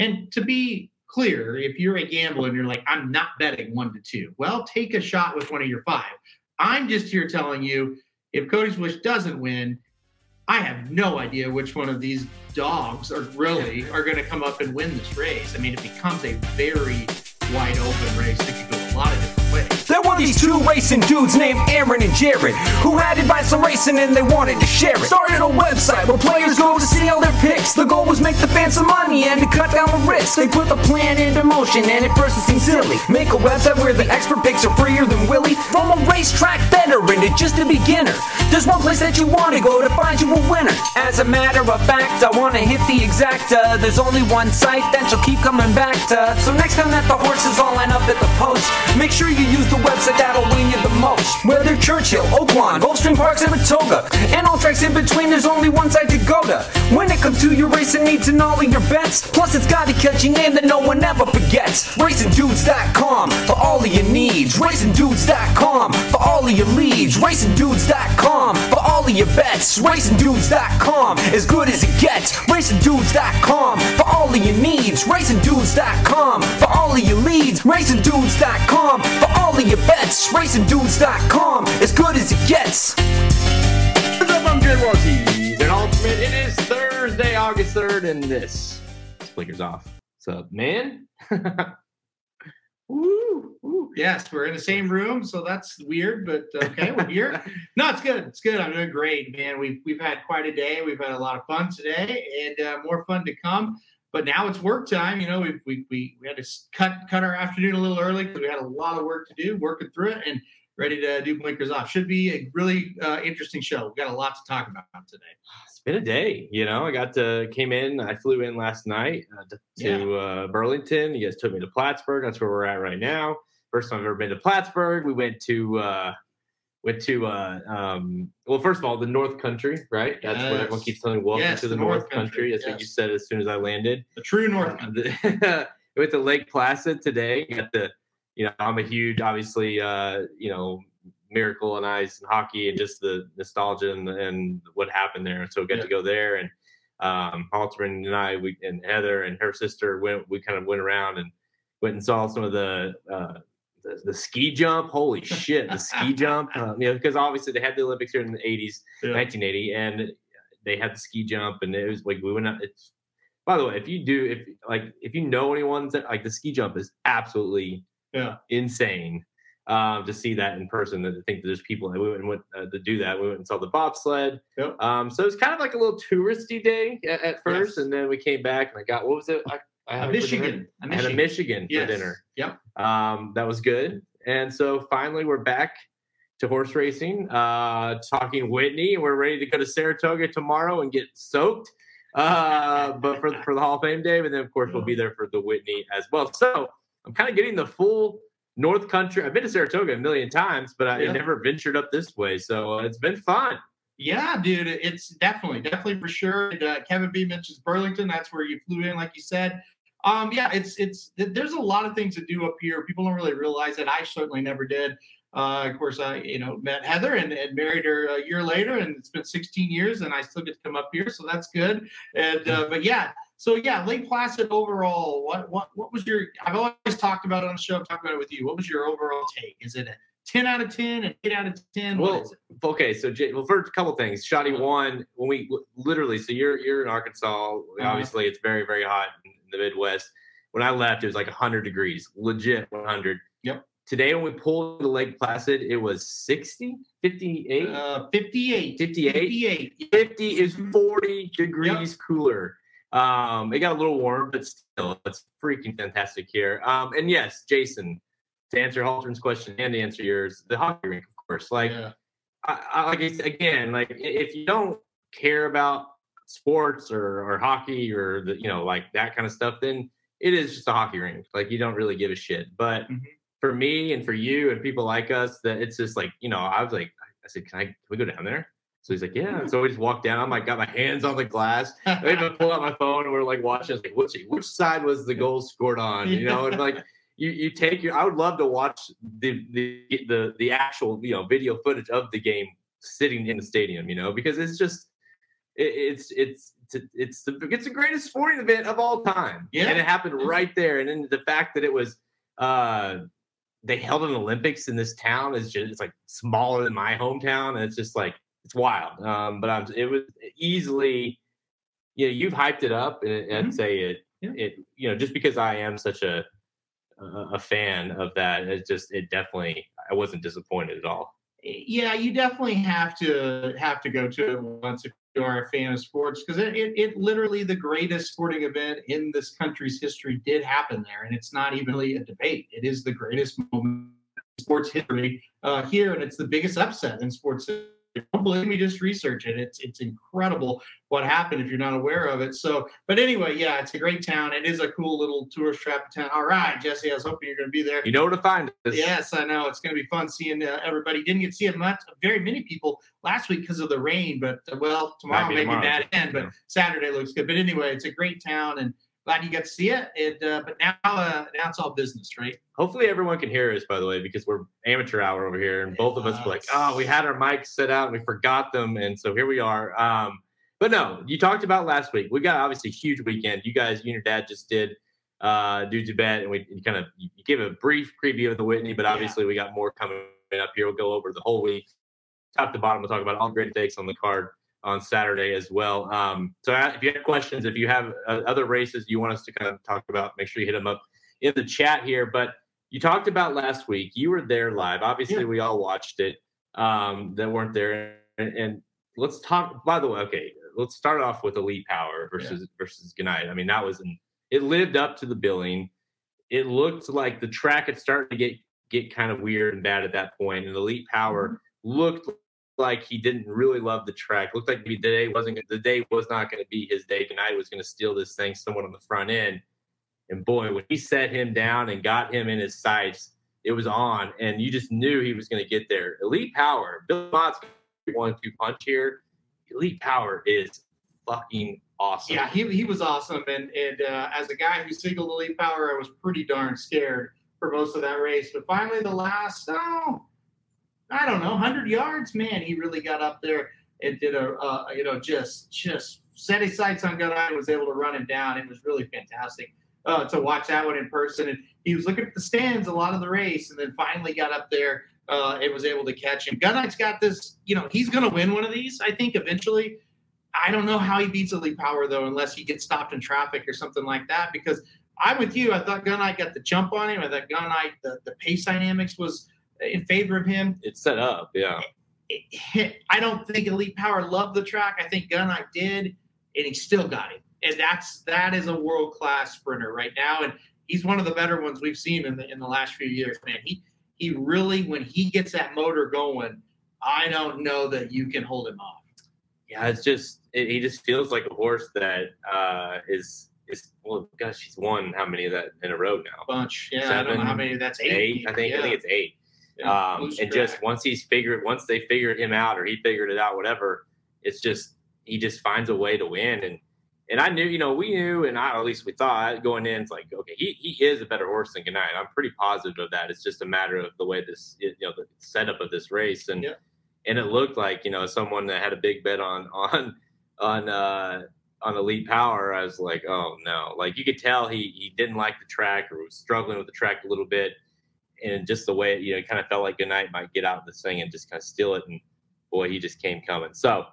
And to be clear, if you're a gambler and you're like, I'm not betting one to two, well, take a shot with one of your five. I'm just here telling you if Cody's Wish doesn't win, I have no idea which one of these dogs are really are going to come up and win this race. I mean, it becomes a very wide open race that could go a lot of different. There were these two racing dudes named Aaron and Jared who had advice on racing and they wanted to share it. Started a website where players go to see all their picks. The goal was make the fans some money and to cut down the risk. They put the plan into motion and at first it seemed silly. Make a website where the expert picks are freer than Willie. From a racetrack veteran to just a beginner. There's one place that you want to go to find you a winner. As a matter of fact, I want to hit the exacta. There's only one site that you'll keep coming back to. So next time that the horses all line up at the post, make sure you use the website that'll win you the most. Whether Churchill, Oaklawn, Gulfstream Park, Saratoga, and all tracks in between, there's only one site to go to. When it comes to your racing needs and all of your bets, plus it's got a catchy name that no one ever forgets. RacingDudes.com for all of your needs. RacingDudes.com for all of your leads. RacingDudes.com for all of your bets. RacingDudes.com as good as it gets. RacingDudes.com for all of your needs. RacingDudes.com for all of your leads. RacingDudes.com for all of your bets. RacingDudes.com as good as it gets. What's up? I'm Jared Rossi. And Ultimate. It is Thursday, August 3rd, and this is Blinkers Off. What's up, man? Woo, woo. Yes, we're in the same room, so that's weird, but okay, we're here. no, it's good. It's good. I'm doing great, man. We've we've had quite a day. We've had a lot of fun today, and uh, more fun to come. But now it's work time. You know, we we we, we had to cut cut our afternoon a little early because we had a lot of work to do, working through it, and ready to do blinkers off. Should be a really uh, interesting show. We've got a lot to talk about today. It's been a day, you know. I got to came in. I flew in last night uh, to, to uh, Burlington. You guys took me to Plattsburgh. That's where we're at right now. First time I've ever been to Plattsburgh. We went to uh, went to uh, um, well, first of all, the North Country, right? That's what everyone Yes. keeps telling me. Welcome Yes, to the, the North, North Country. Country, That's what you said as soon as I landed. The true North Uh, Country. went to Lake Placid today. Got the, you know, I'm a huge, obviously, uh, you know, Miracle on Ice and hockey and just the nostalgia and, and what happened there. So we got Yeah. to go there and um, Halterman and I, we and Heather and her sister went. We kind of went around and went and saw some of the. Uh, the, the ski jump, holy shit! The ski jump, uh, you know, because obviously they had the Olympics here in the '80s, Yeah. 1980, and they had the ski jump, and it was like we went. out It's by the way, if you do, if like if you know anyone that like the ski jump is absolutely Yeah. insane. Um, to see that in person, that I think there's people that we went and went uh, to do that. We went and saw the bobsled. Yep. Um, so it was kind of like a little touristy day at, at first, Yes. and then we came back and I got what was it? I, I A had dinner? Michigan. A I had a Michigan for dinner. Yep. Um, that was good. And so finally, we're back to horse racing, uh, talking Whitney, we're ready to go to Saratoga tomorrow and get soaked. Uh, but for for the Hall of Fame day, and then of course we'll be there for the Whitney as well. So I'm kind of getting the full North Country. I've been to Saratoga a million times, but I Yeah. never ventured up this way. So uh, it's been fun. Yeah, dude, it's definitely, definitely for sure. Uh, Kevin B mentions Burlington. That's where you flew in, like you said. Um, yeah, it's it's there's a lot of things to do up here. People don't really realize it. I certainly never did. Uh, of course, I you know met Heather and, and married her a year later, and it's been 16 years, and I still get to come up here, so that's good. And uh, but yeah, so yeah, Lake Placid overall. What what what was your? I've always talked about it on the show. I've talked about it with you. What was your overall take? Is it 10 out of 10, and 8 out of 10? Well, okay, so Jay, well, first a couple things. Shoddy Uh-huh. one when we literally. So you're you're in Arkansas. Uh-huh. Obviously, it's very very hot in the Midwest. When I left, it was like 100 degrees, legit 100. Yep. Today, when we pulled to Lake Placid, it was 60, 58. Uh, 58. 58? 58. 50 is 40 degrees cooler. Um, it got a little warm, but still, it's freaking fantastic here. Um, and yes, Jason, to answer Haltern's question and to answer yours, the hockey rink, of course. Like, Yeah. I, I like I said, again, like if you don't care about sports or, or hockey or the you know like that kind of stuff, then it is just a hockey rink. Like you don't really give a shit. But Mhm. for me and for you and people like us, that it's just like you know, I was like, I said, can I can we go down there? So he's like, yeah. So we just walked down. I'm like, got my hands on the glass. I even pulled out my phone and we're like watching. I was like, which which side was the goal scored on? You know, and like you you take your. I would love to watch the the the the actual you know video footage of the game sitting in the stadium. You know, because it's just it, it's it's it's the it's the greatest sporting event of all time. Yeah. and it happened right there. And then the fact that it was uh they held an Olympics in this town is just it's like smaller than my hometown, and it's just like it's wild. Um, but I'm it was easily, you know, you've hyped it up, and I'd Mhm. say it Yeah. it you know just because I am such a a fan of that, it just it definitely I wasn't disappointed at all. yeah, you definitely have to have to go to it once if you are a fan of sports because it, it, it literally the greatest sporting event in this country's history did happen there, and it's not even really a debate. It is the greatest moment in sports history uh, here, and it's the biggest upset in sports. Don't believe me? Just research it. It's it's incredible what happened if you're not aware of it. So, but anyway, yeah, it's a great town. It is a cool little tourist trap town. All right, Jesse, I was hoping you're going to be there. You know where to find us. Yes, I know it's going to be fun seeing uh, everybody. Didn't get to see it much, very many people last week because of the rain, but uh, well, tomorrow maybe tomorrow, bad end, but yeah. Saturday looks good. But anyway, it's a great town, and glad you got to see it. it uh, but now, uh, now it's all business, right? Hopefully everyone can hear us, by the way, because we're amateur hour over here, and both of us were like, "Oh, we had our mics set out and we forgot them," and so here we are. Um, but no, you talked about last week. We got obviously a huge weekend. You guys, you and your dad just did uh, do Tibet, and we kind of you gave a brief preview of the Whitney, but Yeah. obviously we got more coming up here. We'll go over the whole week, top to bottom. We'll talk about all the great takes on the card on Saturday as well. Um, so uh, if you have questions, if you have uh, other races you want us to kind of talk about, make sure you hit them up in the chat here. But you talked about last week. You were there live. Obviously, Yeah. we all watched it. Um, that weren't there. And, and let's talk. By the way, okay, let's start off with Elite Power versus versus Gunite. I mean, that was an, it lived up to the billing. It looked like the track had started to get get kind of weird and bad at that point, and Elite Power mm-hmm. looked like he didn't really love the track. Looked like maybe the day wasn't the day was not going to be his day. Tonight was going to steal this thing someone on the front end. And boy, when he set him down and got him in his sights, it was on, and you just knew he was going to get there. Elite Power, Bill Mott's one two punch here. Elite Power is fucking awesome. Yeah, he, he was awesome, and and uh, as a guy who singled lead power, I was pretty darn scared for most of that race. But finally, the last oh, I don't know, hundred yards, man, he really got up there and did a uh, you know just just set his sights on Gunnar and was able to run him down. It was really fantastic uh, to watch that one in person. And he was looking at the stands a lot of the race, and then finally got up there uh, and was able to catch him. Gunite's got this, you know, he's going to win one of these, I think, eventually. I don't know how he beats Elite Power though, unless he gets stopped in traffic or something like that. Because I'm with you. I thought Gunite got the jump on him. I thought Gunite the, the pace dynamics was in favor of him. It's set up. Yeah. It, I don't think Elite Power loved the track. I think Gunite did, and he still got him. And that's that is a world class sprinter right now, and he's one of the better ones we've seen in the in the last few years. Man, he he really when he gets that motor going, I don't know that you can hold him off. Yeah, it's just it, he just feels like a horse that uh, is is well, gosh, he's won how many of that in a row now? bunch. Yeah, I don't know Seven, how many. That's eight. Eight, I think. Yeah. I think it's eight. Yeah, Um, and track. just once he's figured, once they figured him out, or he figured it out, whatever, it's just he just finds a way to win. And and I knew, you know, we knew, and I, at least we thought going in, it's like, okay, he, he is a better horse than Gunite. I'm pretty positive of that. It's just a matter of the way this, you know, the setup of this race, and Yeah. and it looked like, you know, someone that had a big bet on on on uh on elite power. I was like, oh no, like you could tell he he didn't like the track or was struggling with the track a little bit and just the way you know, it kind of felt like Goodnight might get out of this thing and just kind of steal it. And boy, he just came coming. So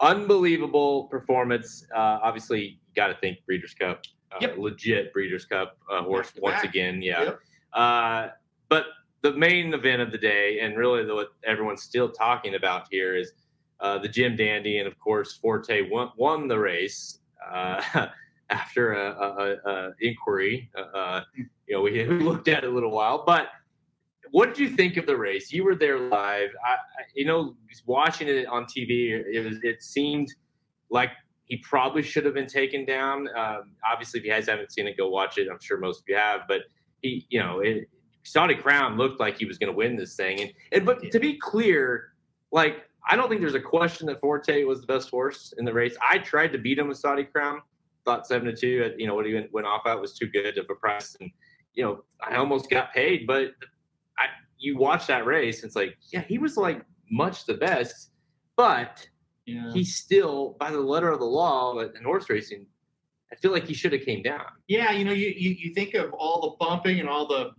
unbelievable performance. Uh, obviously, you got to think Breeders' Cup, uh, Yep. legit Breeders' Cup uh, horse once back. again. Yeah. Yep. Uh, but the main event of the day, and really the, what everyone's still talking about here, is uh, the Jim Dandy, and of course Forte won, won the race uh, after a, a, a inquiry. You know, we, we looked at it a little while, but what did you think of the race? You were there live. I, you know, watching it on TV, it was it seemed like he probably should have been taken down. Um, obviously, if you guys haven't seen it, go watch it. I'm sure most of you have, but he, you know, it, Saudi Crown looked like he was going to win this thing. And, and but to be clear, like I don't think there's a question that Forte was the best horse in the race. I tried to beat him with Saudi Crown. Thought seven to two. At, you know what he went, went off at was too good of a price, and you know I almost got paid. But you watch that race, it's like yeah, he was like much the best, but Yeah. he still, by the letter of the law in horse racing, I feel like he should have came down. Yeah, you know, you, you you think of all the bumping and all the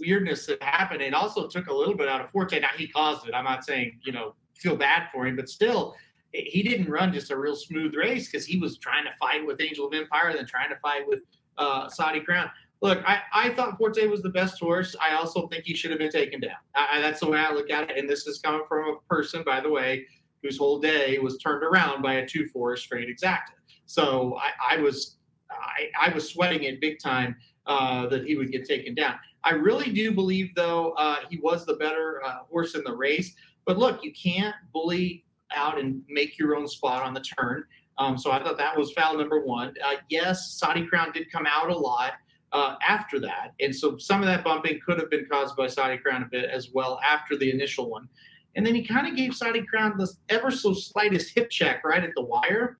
weirdness that happened. It also took a little bit out of Forte. Now he caused it. I'm not saying you know feel bad for him, but still, he didn't run just a real smooth race because he was trying to fight with Angel of Empire, then trying to fight with uh, Saudi Crown. Look, I, I thought Forte was the best horse. I also think he should have been taken down. I, that's the way I look at it. And this is coming from a person, by the way, whose whole day was turned around by a two four straight exacta. So I, I was I, I was sweating it big time uh, that he would get taken down. I really do believe, though, uh, he was the better uh, horse in the race. But look, you can't bully out and make your own spot on the turn. Um, so I thought that was foul number one. Uh, yes, Saudi Crown did come out a lot uh, after that. And so some of that bumping could have been caused by Saudi Crown a bit as well after the initial one. And then he kind of gave Saudi Crown the ever so slightest hip check right at the wire.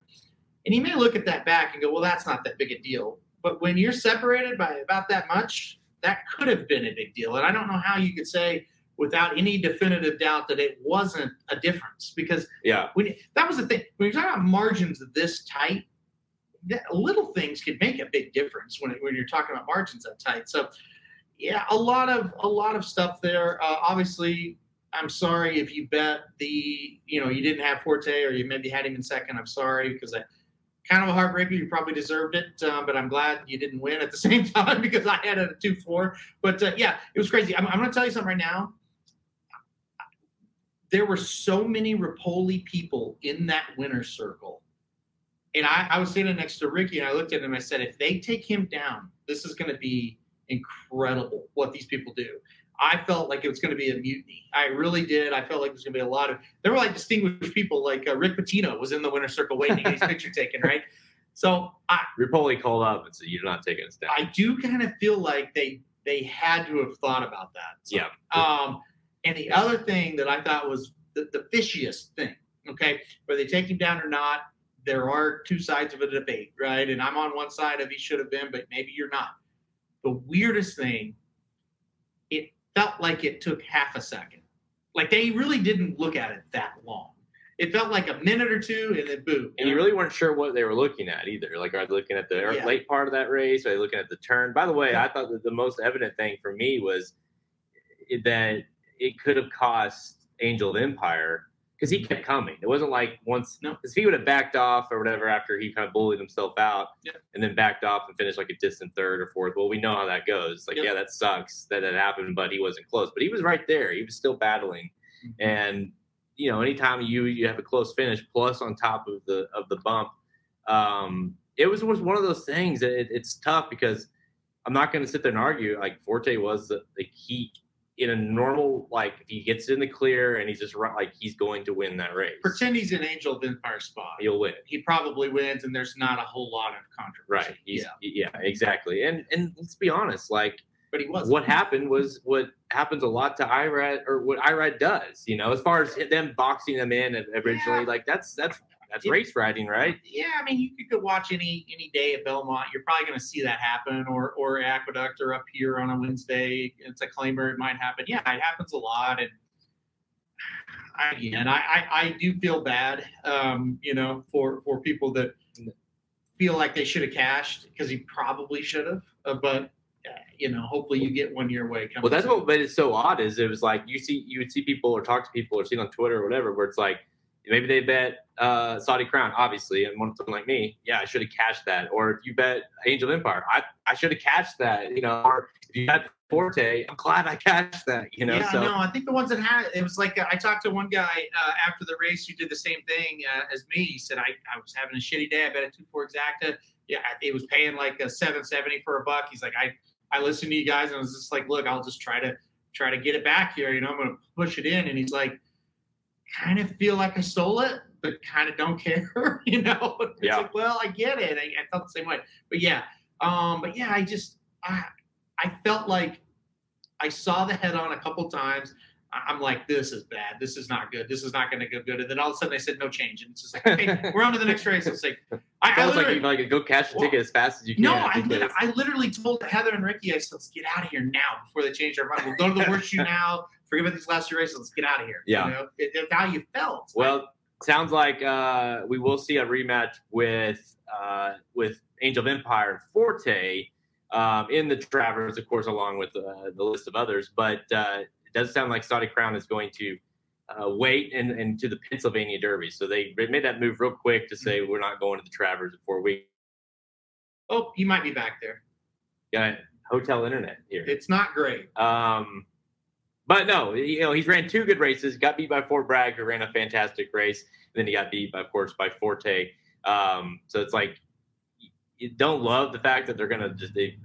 And he may look at that back and go, well, that's not that big a deal. But when you're separated by about that much, that could have been a big deal. And I don't know how you could say without any definitive doubt that it wasn't a difference because Yeah. when that was the thing when you're talking about margins this tight that, little things can make a big difference when, when you're talking about margins that tight. So yeah a lot of a lot of stuff there. Uh, obviously i'm sorry if you bet the you know you didn't have forte or you maybe had him in second. I'm sorry because i kind of a heartbreaker you probably deserved it um, but i'm glad you didn't win at the same time because i had it at 2-4 but uh, yeah it was crazy. I'm, I'm going to tell you something right now. There were so many Repole people in that winner's circle. And I, I was sitting next to Ricky and I looked at him and I said, if they take him down, this is going to be incredible what these people do. I felt like it was going to be a mutiny. I really did. I felt like it was going to be a lot of, there were like distinguished people, like uh, Rick Pitino was in the winner's circle waiting to get his picture taken, right? So I, Repole called up and said, "You're not taking us down." I do kind of feel like they they had to have thought about that. So, yeah. um, and the other thing that I thought was the, the fishiest thing, okay, whether they take him down or not, there are two sides of a debate, right? And I'm on one side of he should have been, but maybe you're not. The weirdest thing, it felt like it took half a second. Like they really didn't look at it that long. It felt like a minute or two, and then boom. And you really weren't sure what they were looking at either. Like, are they looking at the er, Yeah. late part of that race? Are they looking at the turn? By the way, I thought that the most evident thing for me was eh, that it could have cost Angel of Empire because he kept coming. It wasn't like once, No. because he would have backed off or whatever after he kind of bullied himself out Yep. and then backed off and finished like a distant third or fourth. Well, we know how that goes. Like, Yep. yeah, that sucks that that happened, but he wasn't close. But he was right there. He was still battling and you know anytime you you have a close finish plus on top of the of the bump um it was was one of those things that it, it's tough because i'm not going to sit there and argue like forte was the, the he in a normal like if he gets in the clear and he's just run, like he's going to win that race pretend he's an Angel of Empire spot. he'll win He probably wins, and there's not a whole lot of controversy. right he's, yeah, yeah exactly and and let's be honest like but he was. what happened was what happens a lot to IRAD or what IRAD does, you know, as far as them boxing them in originally, Yeah. like that's that's that's Yeah. race riding, right? Yeah, I mean, you could go watch any any day at Belmont. You're probably going to see that happen, or or Aqueduct, or up here on a Wednesday. It's a claimer. It might happen. Yeah, it happens a lot, and I, again, I, I I do feel bad, um, you know, for for people that feel like they should have cashed because he probably should have, uh, but. uh, You know, hopefully you get one your way. coming Well, that's what made it so odd is it was like you see you would see people or talk to people or see it on Twitter or whatever where it's like maybe they bet uh, Saudi Crown, obviously, and one someone like me, yeah, I should have cashed that. Or if you bet Angel Empire, I, I should have cashed that, you know. Or if you bet Forte, I'm glad I cashed that, you know. yeah, so no, I think the ones that had it was like I talked to one guy uh, after the race who did the same thing uh, as me. He said I, I was having a shitty day. I bet a two four exacta. Yeah, it was paying like a seven seventy for a buck. He's like I I listened to you guys and I was just like, look, I'll just try to try to get it back here. You know, I'm gonna push it in. And he's like, kind of feel like I stole it, but kind of don't care. you know, it's Yeah. like, well, I get it. I, I felt the same way. But yeah, um, but yeah, I just I I felt like I saw the head on a couple times. I'm like, this is bad. This is not good. This is not going to go good. And then all of a sudden they said no change, and it's just like, okay, we're on to the next race. It's like, I, almost like you like go cash the Well, ticket as fast as you can. no, I, I literally told Heather and Ricky, I said, let's get out of here now before they change their mind. We'll go to the horseshoe now. Forget about these last two races. Let's get out of here. Yeah. You know, it, it's how you felt. Well, sounds like uh, we will see a rematch with uh, with Angel of Empire Forte um, in the Travers, of course, along with uh, the list of others. But uh, it does sound like Saudi Crown is going to uh, wait and, and to the Pennsylvania Derby. So they made that move real quick to say we're not going to the Travers in four weeks. Oh, he might be back there. Got hotel internet here. It's not great. Um, but no, you know, he's ran two good races. Got beat by Fort Bragg, who ran a fantastic race. Then he got beat, by, of course, by Forte. Um, so it's like you don't love the fact that they're going to just they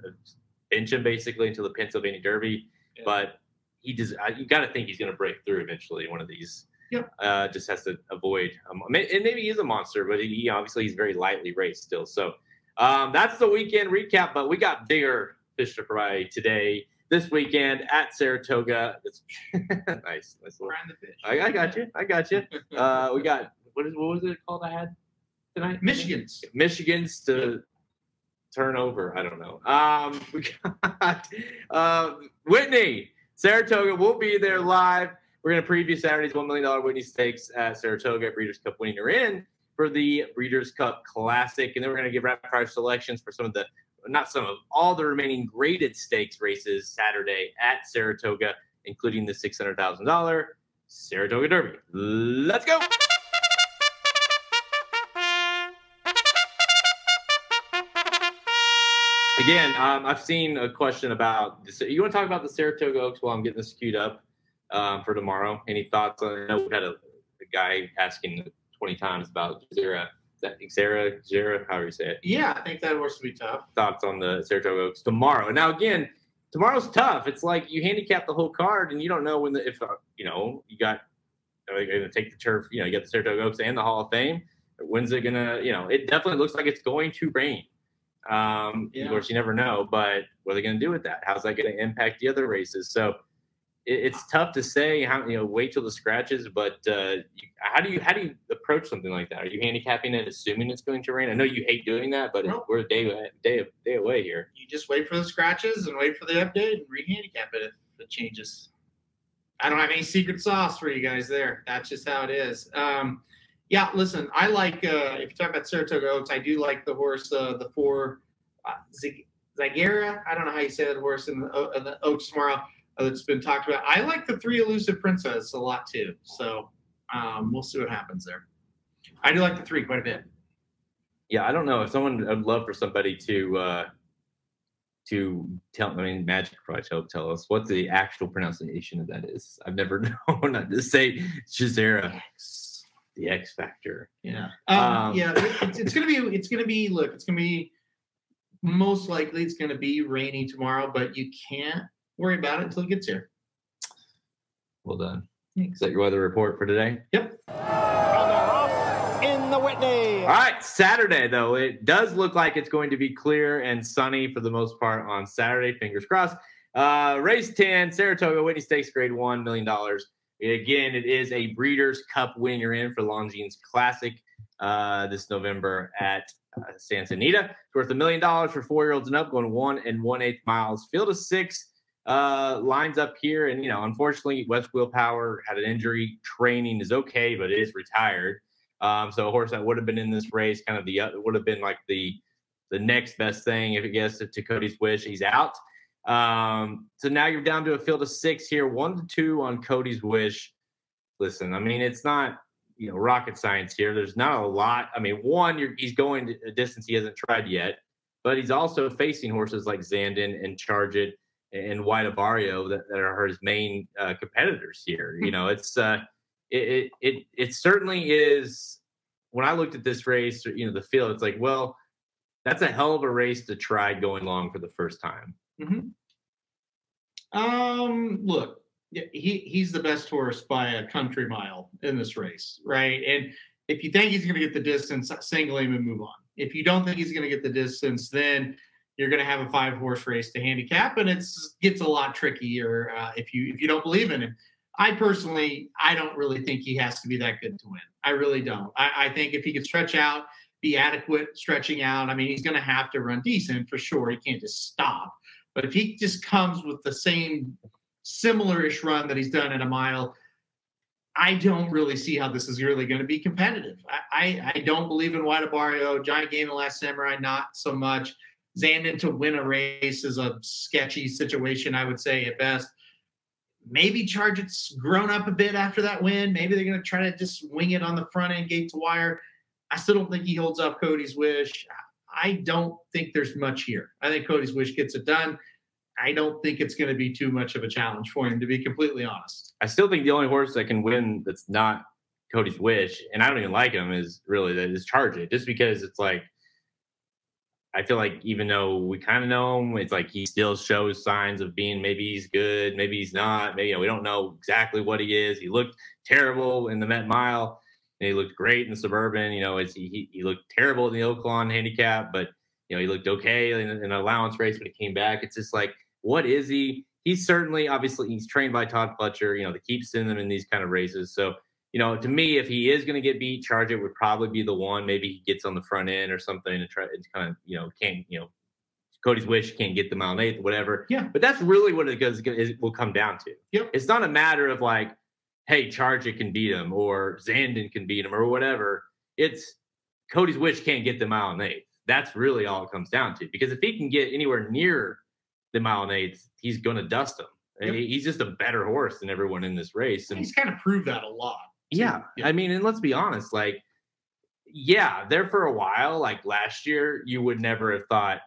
bench him basically until the Pennsylvania Derby, yeah. but he just you got to think he's going to break through eventually. One of these. Yep. Uh, just has to avoid. Um, and maybe he's a monster, but he obviously he's very lightly raced still. So um, that's the weekend recap. But we got bigger fish to fry today. This weekend at Saratoga. It's nice. nice little, I, I, got you. I got you. Uh, we got what is what was it called? I had tonight. Michigan's. Michigan's to turn over. I don't know. Um, we got uh, Whitney Saratoga. We'll be there live. We're going to preview Saturday's $1 million Whitney Stakes at Saratoga Breeders' Cup winning are in for the Breeders' Cup Classic. And then we're going to give rapid fire selections for some of the, not some of, all the remaining graded stakes races Saturday at Saratoga, including the $600,000 Saratoga Derby. Let's go. Again, um, I've seen a question about this. You want to talk about the Saratoga Oaks while I'm getting this queued up um, for tomorrow? Any thoughts on? I know we've had a, a guy asking 20 times about Zera. Zera? Zera? How do you say it? Yeah, I think that horse to be tough. Thoughts on the Saratoga Oaks tomorrow? Now, again, tomorrow's tough. It's like you handicap the whole card and you don't know when the, if, uh, you know, you got, are they going to take the turf? You know, you got the Saratoga Oaks and the Hall of Fame. When's it going to, you know, it definitely looks like it's going to rain. Um, yeah. Of course, you never know, but what are they going to do with that? How's that going to impact the other races? So it's tough to say how you know wait till the scratches. But uh, how do you how do you approach something like that? Are you handicapping it, assuming it's going to rain? I know you hate doing that, but nope. we're a day day day away here. You just wait for the scratches and wait for the update and re-handicap it if it changes. I don't have any secret sauce for you guys there. That's just how it is. Um, yeah, listen, I like uh, if you talk about Saratoga Oaks, I do like the horse, uh, the four uh, Zagera. I don't know how you say that horse in the, uh, the Oaks tomorrow that's been talked about. I like the three elusive princess a lot too. So um, we'll see what happens there. I do like the three quite a bit. Yeah, I don't know if someone. I'd love for somebody to uh, to tell. I mean, Magic probably tell, tell us what the actual pronunciation of that is. I've never known. Not to say Shazera. The X Factor. Yeah. Um, um, yeah. It's, it's, gonna be. It's gonna be. Look. It's gonna be. Most likely, it's gonna be rainy tomorrow, but you can't worry about it until it gets here. Well done. Thanks. Is that your weather report for today? Yep. in the Whitney. All right, Saturday though, it does look like it's going to be clear and sunny for the most part on Saturday. Fingers crossed. Uh, race 10, Saratoga Whitney Stakes, grade one, million dollars. Again, it is a Breeders' Cup winner in for Longines Classic uh, this November at uh, Santa Anita. It's worth a million dollars for four year olds and up, going one and one eighth miles. Field of six uh, lines up here. And, you know, unfortunately, West Willpower had an injury. Training is okay, but it is retired. Um, so a horse that would have been in this race, kind of the uh, would have been like the the next best thing if it gets to, to Cody's wish. He's out. Um, so now you're down to a field of six here, one to two on Cody's wish. Listen, I mean, it's not you know rocket science here. There's not a lot. I mean, one, he's going a distance he hasn't tried yet, but he's also facing horses like Zandon and Charge It and White Avario that, that are his main uh, competitors here. You know, it's uh, it, it it it certainly is. When I looked at this race, you know, the field, it's like, well, that's a hell of a race to try going long for the first time. Mm-hmm. Um, look, he he's the best horse by a country mile in this race, right? And if you think he's going to get the distance, single him and move on. If you don't think he's going to get the distance, then you're going to have a five horse race to handicap, and it gets a lot trickier uh, if you if you don't believe in him. I personally, I don't really think he has to be that good to win. I really don't. I, I think if he can stretch out, be adequate stretching out, I mean, he's going to have to run decent for sure. He can't just stop. But if he just comes with the same similar-ish run that he's done at a mile, I don't really see how this is really going to be competitive. I, I, I don't believe in White Abarrio. Giant game in Last Samurai, not so much. Zandon to win a race is a sketchy situation, I would say at best. Maybe Charge it's grown up a bit after that win. Maybe they're going to try to just wing it on the front end, gate to wire. I still don't think he holds up Cody's wish. I don't think there's much here. I think Cody's wish gets it done. I don't think it's going to be too much of a challenge for him, to be completely honest. I still think the only horse that can win that's not Cody's wish, and I don't even like him, is really that is Charge It, just because it's like I feel like even though we kind of know him, it's like he still shows signs of being maybe he's good, maybe he's not. Maybe you know, we don't know exactly what he is. He looked terrible in the Met Mile, and he looked great in the Suburban. You know, it's, he he looked terrible in the Oaklawn handicap, but you know he looked okay in, in an allowance race when he came back. It's just like what is he? He's certainly, obviously, he's trained by Todd Pletcher. you know, to keep sending them in these kind of races. So, you know, to me, if he is going to get beat, Charge It would probably be the one. Maybe he gets on the front end or something and try to kind of, you know, can't, you know, Cody's wish can't get the mile and eighth, whatever. Yeah. But that's really what it goes it will come down to. Yep. It's not a matter of like, hey, Charge It can beat him or Zandon can beat him or whatever. It's Cody's wish can't get the mile and eighth. That's really all it comes down to. Because if he can get anywhere near the mile and eighth, he's going to dust him. Yep. He's just a better horse than everyone in this race. And he's kind of proved that a lot. Yeah. yeah. I mean, and let's be honest, like, yeah, there for a while, like last year, you would never have thought,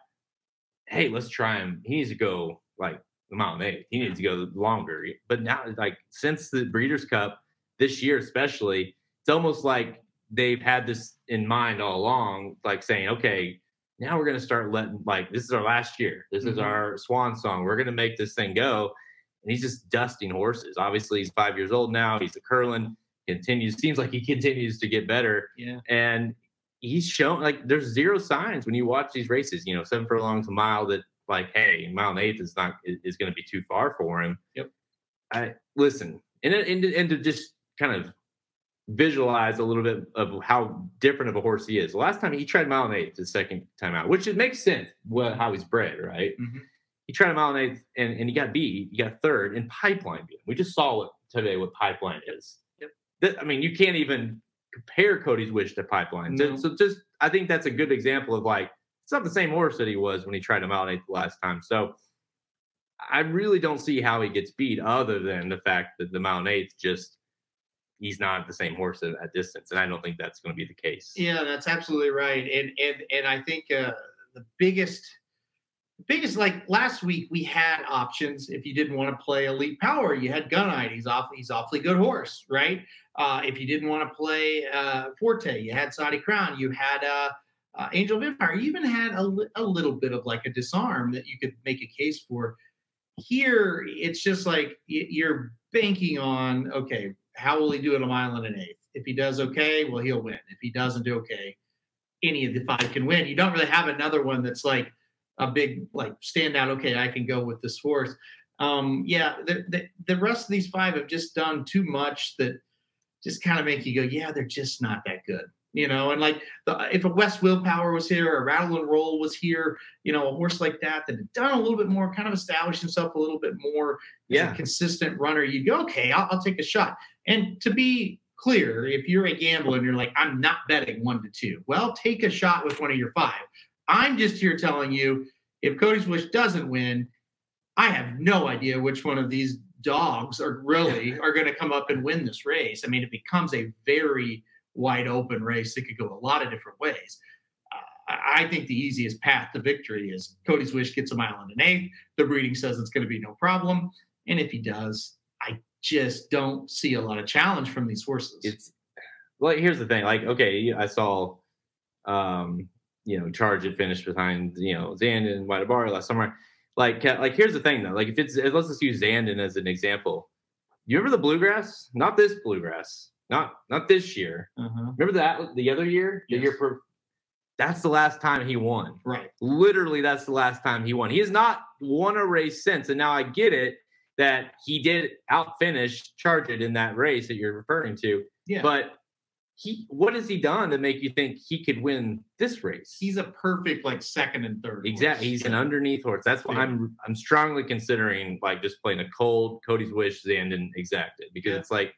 hey, let's try him. He needs to go like the and eighth. He needs to go longer. But now, like, since the Breeders' Cup this year, especially, it's almost like they've had this in mind all along, like saying, okay, now we're going to start letting like this is our last year. This mm-hmm. is our swan song. We're going to make this thing go. And he's just dusting horses. Obviously, he's five years old now. He's a Curlin. Continues seems like he continues to get better. Yeah. And he's shown like there's zero signs when you watch these races. You know, seven furlongs a mile that like, hey, mile and eighth is not is, to be too far for him. Yep. I listen and and and to just kind of visualize a little bit of how different of a horse he is. The last time he tried mile and eighth, the second time out, which it makes sense what, how he's bred, right? Mm-hmm. He tried a mile and eighth and, and he got beat. He got third in pipeline beat. We just saw what today what pipeline is. I mean, you can't even compare Cody's wish to pipeline. No. So, so just I think that's a good example of like it's not the same horse that he was when he tried mile eighth the last time. So I really don't see how he gets beat other than the fact that the and eighth just he's not the same horse at, at distance, and I don't think that's going to be the case. Yeah, that's absolutely right, and and and I think uh, the biggest biggest like last week we had options if you didn't want to play elite power you had gunite he's off he's awfully good horse right uh, if you didn't want to play uh, forte you had saudi crown you had uh, uh angel of empire you even had a, a little bit of like a disarm that you could make a case for here it's just like you're banking on okay how will he do in a mile and an eighth? If he does okay, well, he'll win. If he doesn't do okay, any of the five can win. You don't really have another one that's like a big like standout. Okay, I can go with this horse. Um, yeah, the, the, the rest of these five have just done too much that just kind of make you go, yeah, they're just not that good you know, and like the, if a West Willpower was here, a Rattle N Roll was here, you know, a horse like that that had done a little bit more, kind of established himself a little bit more yeah. as a consistent runner, you go, okay, I'll, I'll take a shot. And to be clear, if you're a gambler and you're like, I'm not betting one to two, well, take a shot with one of your five. I'm just here telling you, if Cody's Wish doesn't win, I have no idea which one of these dogs are really are going to come up and win this race. I mean, it becomes a very wide open race that could go a lot of different ways. Uh, I think the easiest path to victory is Cody's Wish gets a mile and an eighth. The breeding says it's going to be no problem. And if he does, I just don't see a lot of challenge from these horses. It's well, here's the thing. Like, okay, I saw, um, you know, Charge had finished behind, you know, Zandon and White Bar last summer. Like, like here's the thing though. Like, if it's let's just use Zandon as an example. You remember the bluegrass? Not this bluegrass. Not not this year. Uh-huh. Remember that the other year? The yes. year per, that's the last time he won. Right. Literally, that's the last time he won. He has not won a race since. And now I get it that he did outfinish Charge It in that race that you're referring to. Yeah. But he what has he done to make you think he could win this race? He's a perfect like second and third. Exactly. He's an underneath horse. That's why yeah. I'm I'm strongly considering like just playing a cold Cody's Wish Zandon exacted because yeah. it's like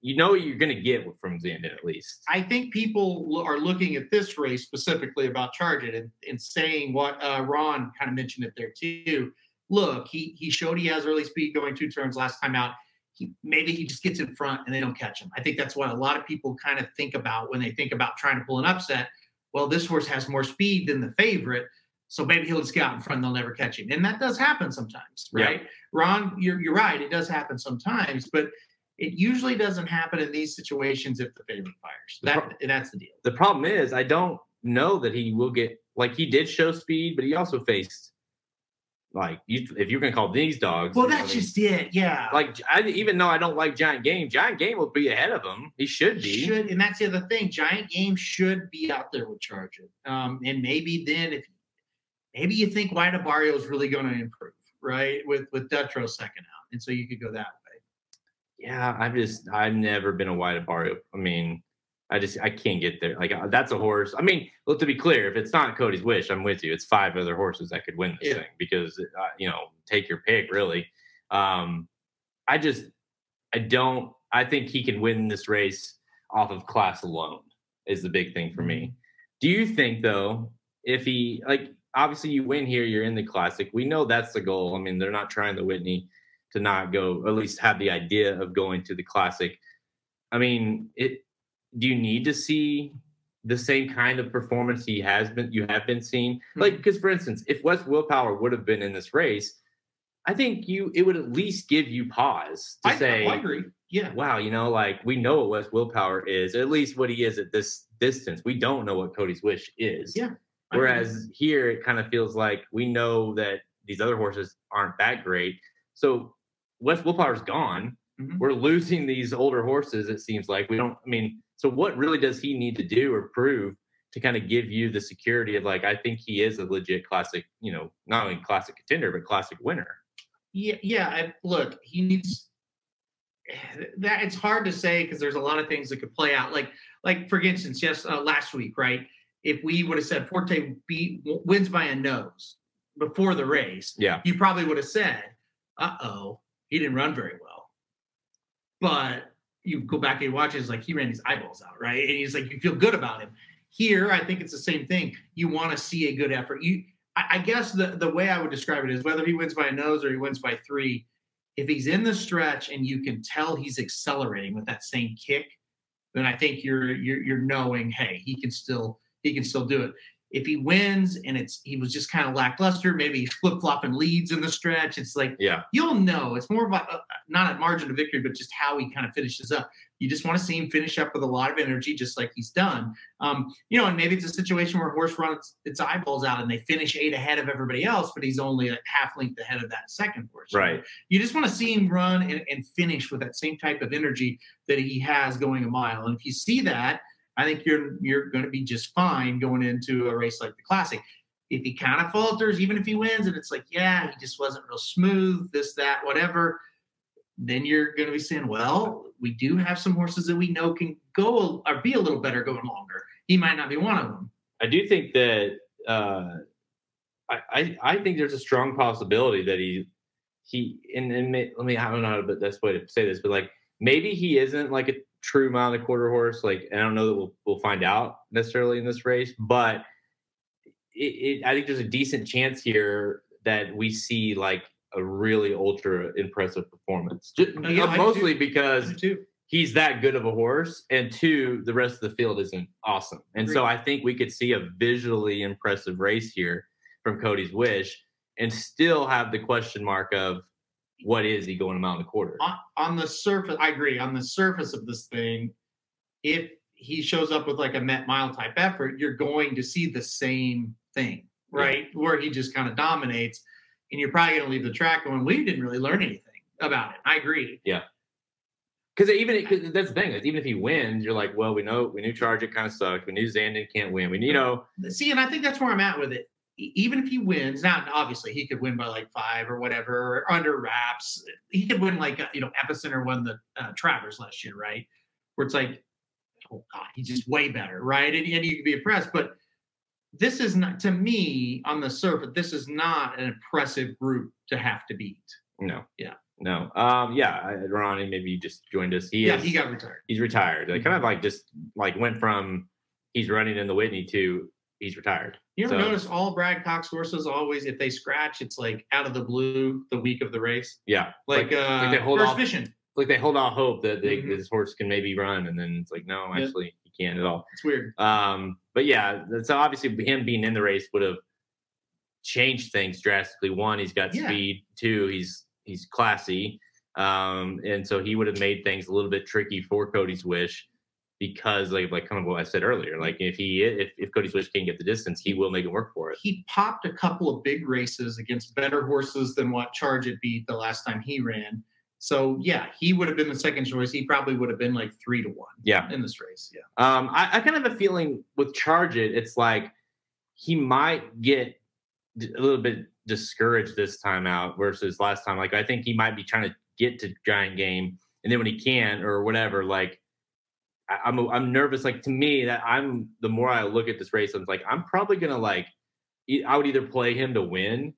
you know what you're going to get from Zandon at least. I think people are looking at this race specifically about Charge It and, and saying what uh, Ron kind of mentioned it there too. Look, he he showed he has early speed going two turns last time out. He, maybe he just gets in front and they don't catch him. I think that's what a lot of people kind of think about when they think about trying to pull an upset. Well, this horse has more speed than the favorite, so maybe he'll just get out in front and they'll never catch him. And that does happen sometimes, Yeah. right? Ron, you're you're right. It does happen sometimes, but it usually doesn't happen in these situations if the favorite fires. The That that's the deal. The problem is, I don't know that he will get like he did show speed, but he also faced like you, if you're going to call these dogs. Well, I that's mean, just it. Yeah. like I, even though I don't like Giant Game, Giant Game will be ahead of him. He should be. should and that's the other thing. Giant Game should be out there with Charge It. Um, and maybe then if maybe you think White Abarrio is really going to improve, right? With with Dutrow second out, and so you could go that way. Yeah, I've just I've never been a white barrio. I mean, I just I can't get there. Like uh, that's a horse. I mean, well, to be clear, if it's not Cody's wish, I'm with you. It's five other horses that could win this Yeah. thing because uh, you know take your pick really. Um, I just I don't. I think he can win this race off of class alone. Is the big thing for me. Do you think though, if he like obviously you win here, you're in the classic. We know that's the goal. I mean, they're not trying the Whitney to not go at least have the idea of going to the classic i mean it do you need to see the same kind of performance he has been you have been seeing hmm. like because for instance if west willpower would have been in this race i think you it would at least give you pause to I, say I agree. Yeah. wow you know like we know what west willpower is at least what he is at this distance we don't know what cody's wish is Yeah, Whereas here, it kind of feels like we know that these other horses aren't that great. So West Willpower's gone. Mhm. We're losing these older horses. It seems like we don't. I mean, so what really does he need to do or prove to kind of give you the security of like I think he is a legit classic. You know, not only classic contender but classic winner. Yeah, yeah. I, look, he needs that. It's hard to say because there's a lot of things that could play out. Like, like for instance, yes, uh, last week, right? If we would have said Forte beat wins by a nose before the race, Yeah, you probably would have said, "Uh oh, he didn't run very well." But you go back and watch it, it's like he ran his eyeballs out, right? And he's like, you feel good about him. Here, I think it's the same thing. You want to see a good effort. You, I, I guess the the way I would describe it is whether he wins by a nose or he wins by three. If he's in the stretch and you can tell he's accelerating with that same kick, then I think you're you're you're knowing, hey, he can still he can still do it. If he wins and it's he was just kind of lackluster, maybe he's flip flopping leads in the stretch. It's like yeah, you'll know. It's more about uh, not at margin of victory, but just how he kind of finishes up. You just want to see him finish up with a lot of energy, just like he's done. Um, you know, and maybe it's a situation where a horse runs its eyeballs out and they finish eight ahead of everybody else, but he's only a half length ahead of that second horse. right. You just want to see him run and, and finish with that same type of energy that he has going a mile. And if you see that, I think you're you're going to be just fine going into a race like the Classic. If he kind of falters, even if he wins, and it's like, yeah, he just wasn't real smooth, this, that, whatever, then you're going to be saying, well, we do have some horses that we know can go or be a little better going longer. He might not be one of them. I do think that uh, I, I I think there's a strong possibility that he he and, and may, let me I don't know how to best way to say this, but like maybe he isn't like a true mile and a quarter horse. Like and I don't know that we'll we'll find out necessarily in this race, but it, it, I think there's a decent chance here that we see like a really ultra impressive performance. Just, Oh, Yeah, mostly because he's that good of a horse, and two, the rest of the field isn't awesome. And so I think we could see a visually impressive race here from Cody's Wish, and still have the question mark of what is he going a mile and a quarter? on, on the surface, I agree. On the surface of this thing, if he shows up with like a Met Mile type effort, you're going to see the same thing, right? Where he just kind of dominates, and you're probably going to leave the track going, "We didn't really learn anything about it." I agree. Yeah. Because even cause that's the thing is even if he wins, you're like, well, we know we knew Charge it kind of sucked. We knew Zandon can't win. We you know See, and I think that's where I'm at with it. Even if he wins, now obviously he could win by like five or whatever, or under wraps. He could win like you know Epicenter won the uh, Travers last year, right? Where it's like, oh god, he's just way better, right? And, and you could be impressed, but this is not to me on the surface. This is not an impressive group to have to beat. no Yeah. No. Um. Yeah. Ronnie, maybe you just joined us. He yeah, is. he got retired. he's retired. Like kind of like just like went from he's running in the Whitney to he's retired. You ever So- notice all Brad Cox horses always, if they scratch, it's like out of the blue the week of the race, Yeah. like, uh, like they hold first off- vision. Like they hold out hope that they, Mhm. this horse can maybe run, and then it's like no, Yeah. actually he can't at all. It's weird. Um, but yeah, so obviously him being in the race would have changed things drastically. One, he's got Yeah. speed. Two, he's he's classy, um, and so he would have made things a little bit tricky for Cody's Wish because, like, like kind of what I said earlier, like if he if, if Cody's Wish can't get the distance, he will make it work for it. He popped a couple of big races against better horses than what Charge it beat the last time he ran. So yeah, he would have been the second choice. He probably would have been like three to one Yeah. in this race. Yeah. Um, I, I kind of have a feeling with Charge It, it's like he might get d- a little bit discouraged this time out versus last time. Like I think he might be trying to get to Giant Game, and then when he can't or whatever, like I, I'm I'm nervous. Like to me, that I'm the more I look at this race, I'm like I'm probably gonna like I would either play him to win.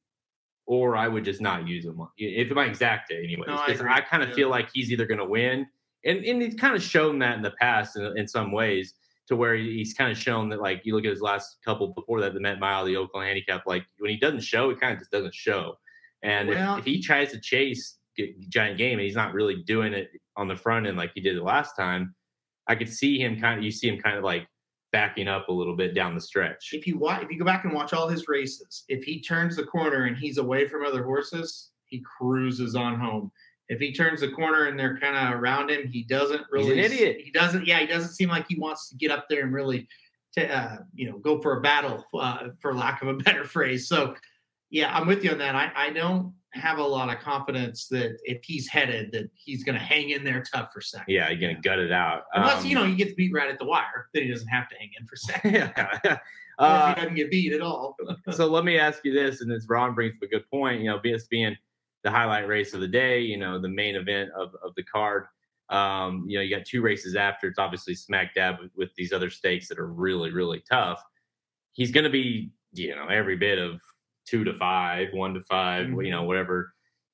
Or I would just not use him if my exact day, anyways. No, I Because. I, kind of feel like he's either going to win, and and he's kind of shown that in the past in, in some ways to where he's kind of shown that like you look at his last couple before that the Met Mile, the Oaklawn Handicap, like when he doesn't show, it kind of just doesn't show. And Well- if, if he tries to chase Giant Game and he's not really doing it on the front end like he did the last time, I could see him kind of you see him kind of like backing up a little bit down the stretch. If you watch, if you go back and watch all his races, if he turns the corner and he's away from other horses, he cruises on home. If he turns the corner and they're kind of around him, he doesn't really. He's an idiot. He doesn't. Yeah, he doesn't seem like he wants to get up there and really, to, uh, you know, go for a battle, uh, for lack of a better phrase. So, yeah, I'm with you on that. I, I don't have a lot of confidence that if he's headed, that he's going to hang in there tough for second. Yeah, you're gonna gut it out. Unless Um, you know he gets beat right at the wire, then he doesn't have to hang in for second. yeah. Uh, if he doesn't get beat at all. so let me ask you this, and this Ron brings up a good point. You know, this being the highlight race of the day, you know, the main event of, of the card. Um, you know, you got two races after. It's obviously smack dab with, with these other stakes that are really, really tough. He's going to be, you know, every bit of two to five, one to 5 Mhm. you know, whatever.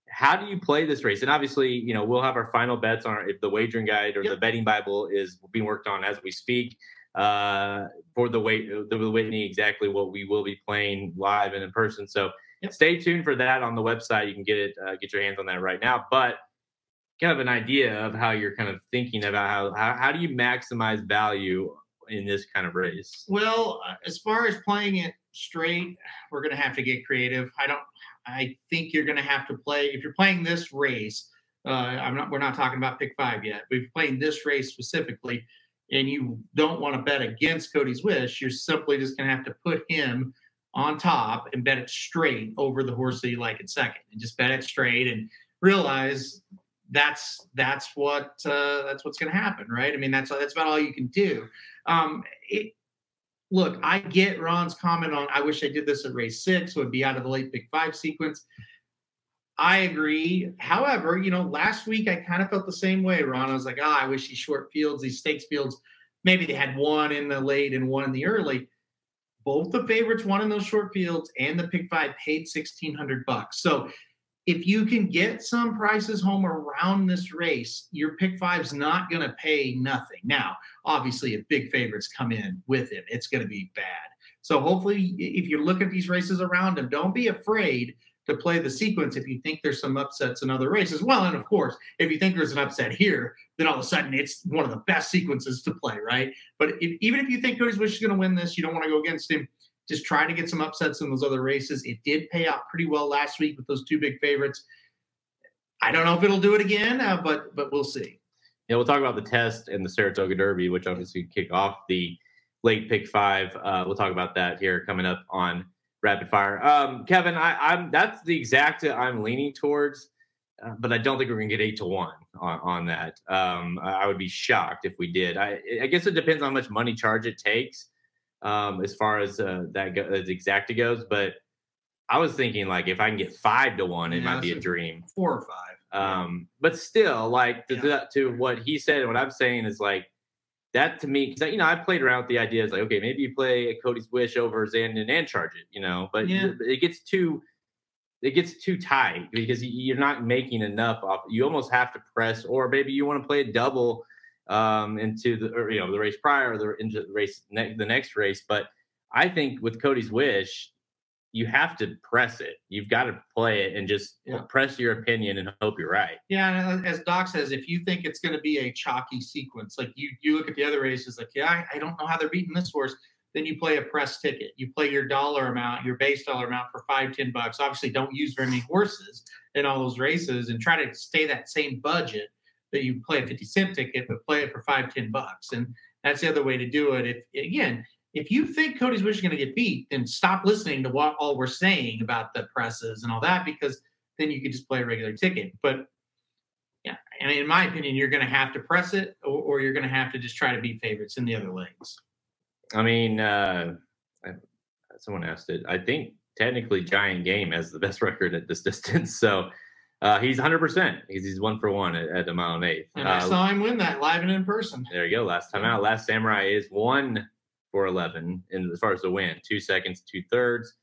How do you play this race? And obviously, you know, we'll have our final bets on our, if the wagering guide or the betting Bible is being worked on as we speak uh, for the wait the Whitney exactly what we will be playing live and in person. So Yep. stay tuned for that on the website. You can get it uh, get your hands on that right now. But kind of an idea of how you're kind of thinking about how how, how do you maximize value in this kind of race? Well, uh, as far as playing it straight, we're going to have to get creative. I don't. I think you're going to have to play if you're playing this race. Uh, I'm not. We're not talking about pick five yet. You're playing this race specifically, and you don't want to bet against Cody's Wish, you're simply just going to have to put him on top and bet it straight over the horse that you like in second, and just bet it straight and realize that's that's what uh, that's what's going to happen, right? I mean, that's that's about all you can do. Um, it, look, I get Ron's comment on I wish I did this at race six, would be out of the late pick five sequence. I agree. However, you know, last week I kind of felt the same way, Ron. I was like, ah, I wish these short fields, these stakes fields, maybe they had one in the late and one in the early. Both the favorites, won in those short fields, and the pick five paid sixteen hundred bucks. So if you can get some prices home around this race, your pick five's not going to pay nothing. Now, obviously, if big favorites come in with him, it's going to be bad. So hopefully, if you look at these races around him, don't be afraid to play the sequence if you think there's some upsets in other races. Well, and of course, if you think there's an upset here, then all of a sudden it's one of the best sequences to play, right? But if, even if you think Cody's Wish is going to win this, you don't want to go against him. Just try to get some upsets in those other races. It did pay out pretty well last week with those two big favorites. I don't know if it'll do it again, uh, but but we'll see. Yeah, we'll talk about the test and the Saratoga Derby, which obviously kick off the late pick five. Uh, we'll talk about that here coming up on rapid fire. Um, Kevin, I, I'm that's the exact I'm leaning towards, uh, but I don't think we're gonna get eight to one on, on that. Um, I I would be shocked if we did. I, I guess it depends on how much money charge it takes um, as far as uh, that go, as exacta goes, but. I was thinking like if I can get five to one, it Yeah, might be a dream. Four or five. Um, but still, like to, Yeah. to, to what he said and what I'm saying is like that to me, because you know I played around with the idea. It's like okay, maybe you play a Cody's Wish over Zandon and charge it, you know, but Yeah. it gets too it gets too tight because you're not making enough off. You almost have to press, or maybe you want to play a double um, into the or, you know the race prior or the into the race ne- the next race. But I think with Cody's wish, you have to press it. You've got to play it and just Yeah. press your opinion and hope you're right. Yeah, and as Doc says, if you think it's going to be a chalky sequence, like you you look at the other races, like yeah, I, I don't know how they're beating this horse. Then you play a press ticket. You play your dollar amount, your base dollar amount for five, ten bucks. Obviously, don't use very many horses in all those races, and try to stay that same budget that you play a fifty cent ticket, but play it for five, ten bucks. And that's the other way to do it. If again, if you think Cody's Wish is going to get beat, then stop listening to what all we're saying about the presses and all that, because then you could just play a regular ticket. But yeah, I mean, in my opinion, you're going to have to press it, or, or you're going to have to just try to beat favorites in the other legs. I mean, uh, I, someone asked it. I think technically Giant Game has the best record at this distance. So uh, he's 100% because he's one for one at, at the mile and eighth. And I Uh, saw him win that live and in person. there you go. Last time out. Last Samurai is one for 11 in as far as the win, two seconds, two thirds.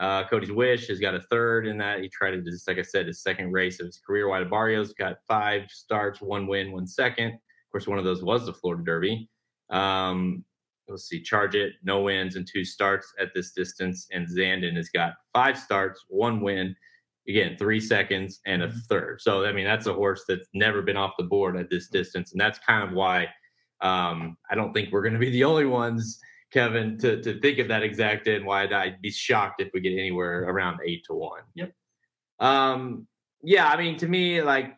Uh, Cody's Wish has got a third in that. He tried to, just like I said, his second race of his career. White Abarrio's got five starts, one win, one second. Of course, one of those was the Florida Derby. Um, let's see, Charge It, no wins and two starts at this distance. And Zandon has got five starts, one win, again, three seconds and a third. So, I mean, that's a horse that's never been off the board at this distance. And that's kind of why um, I don't think we're going to be the only ones, Kevin, to, to think of that exact and why I'd be shocked if we get anywhere around eight to one. Yep. Um, yeah, I mean, to me, like,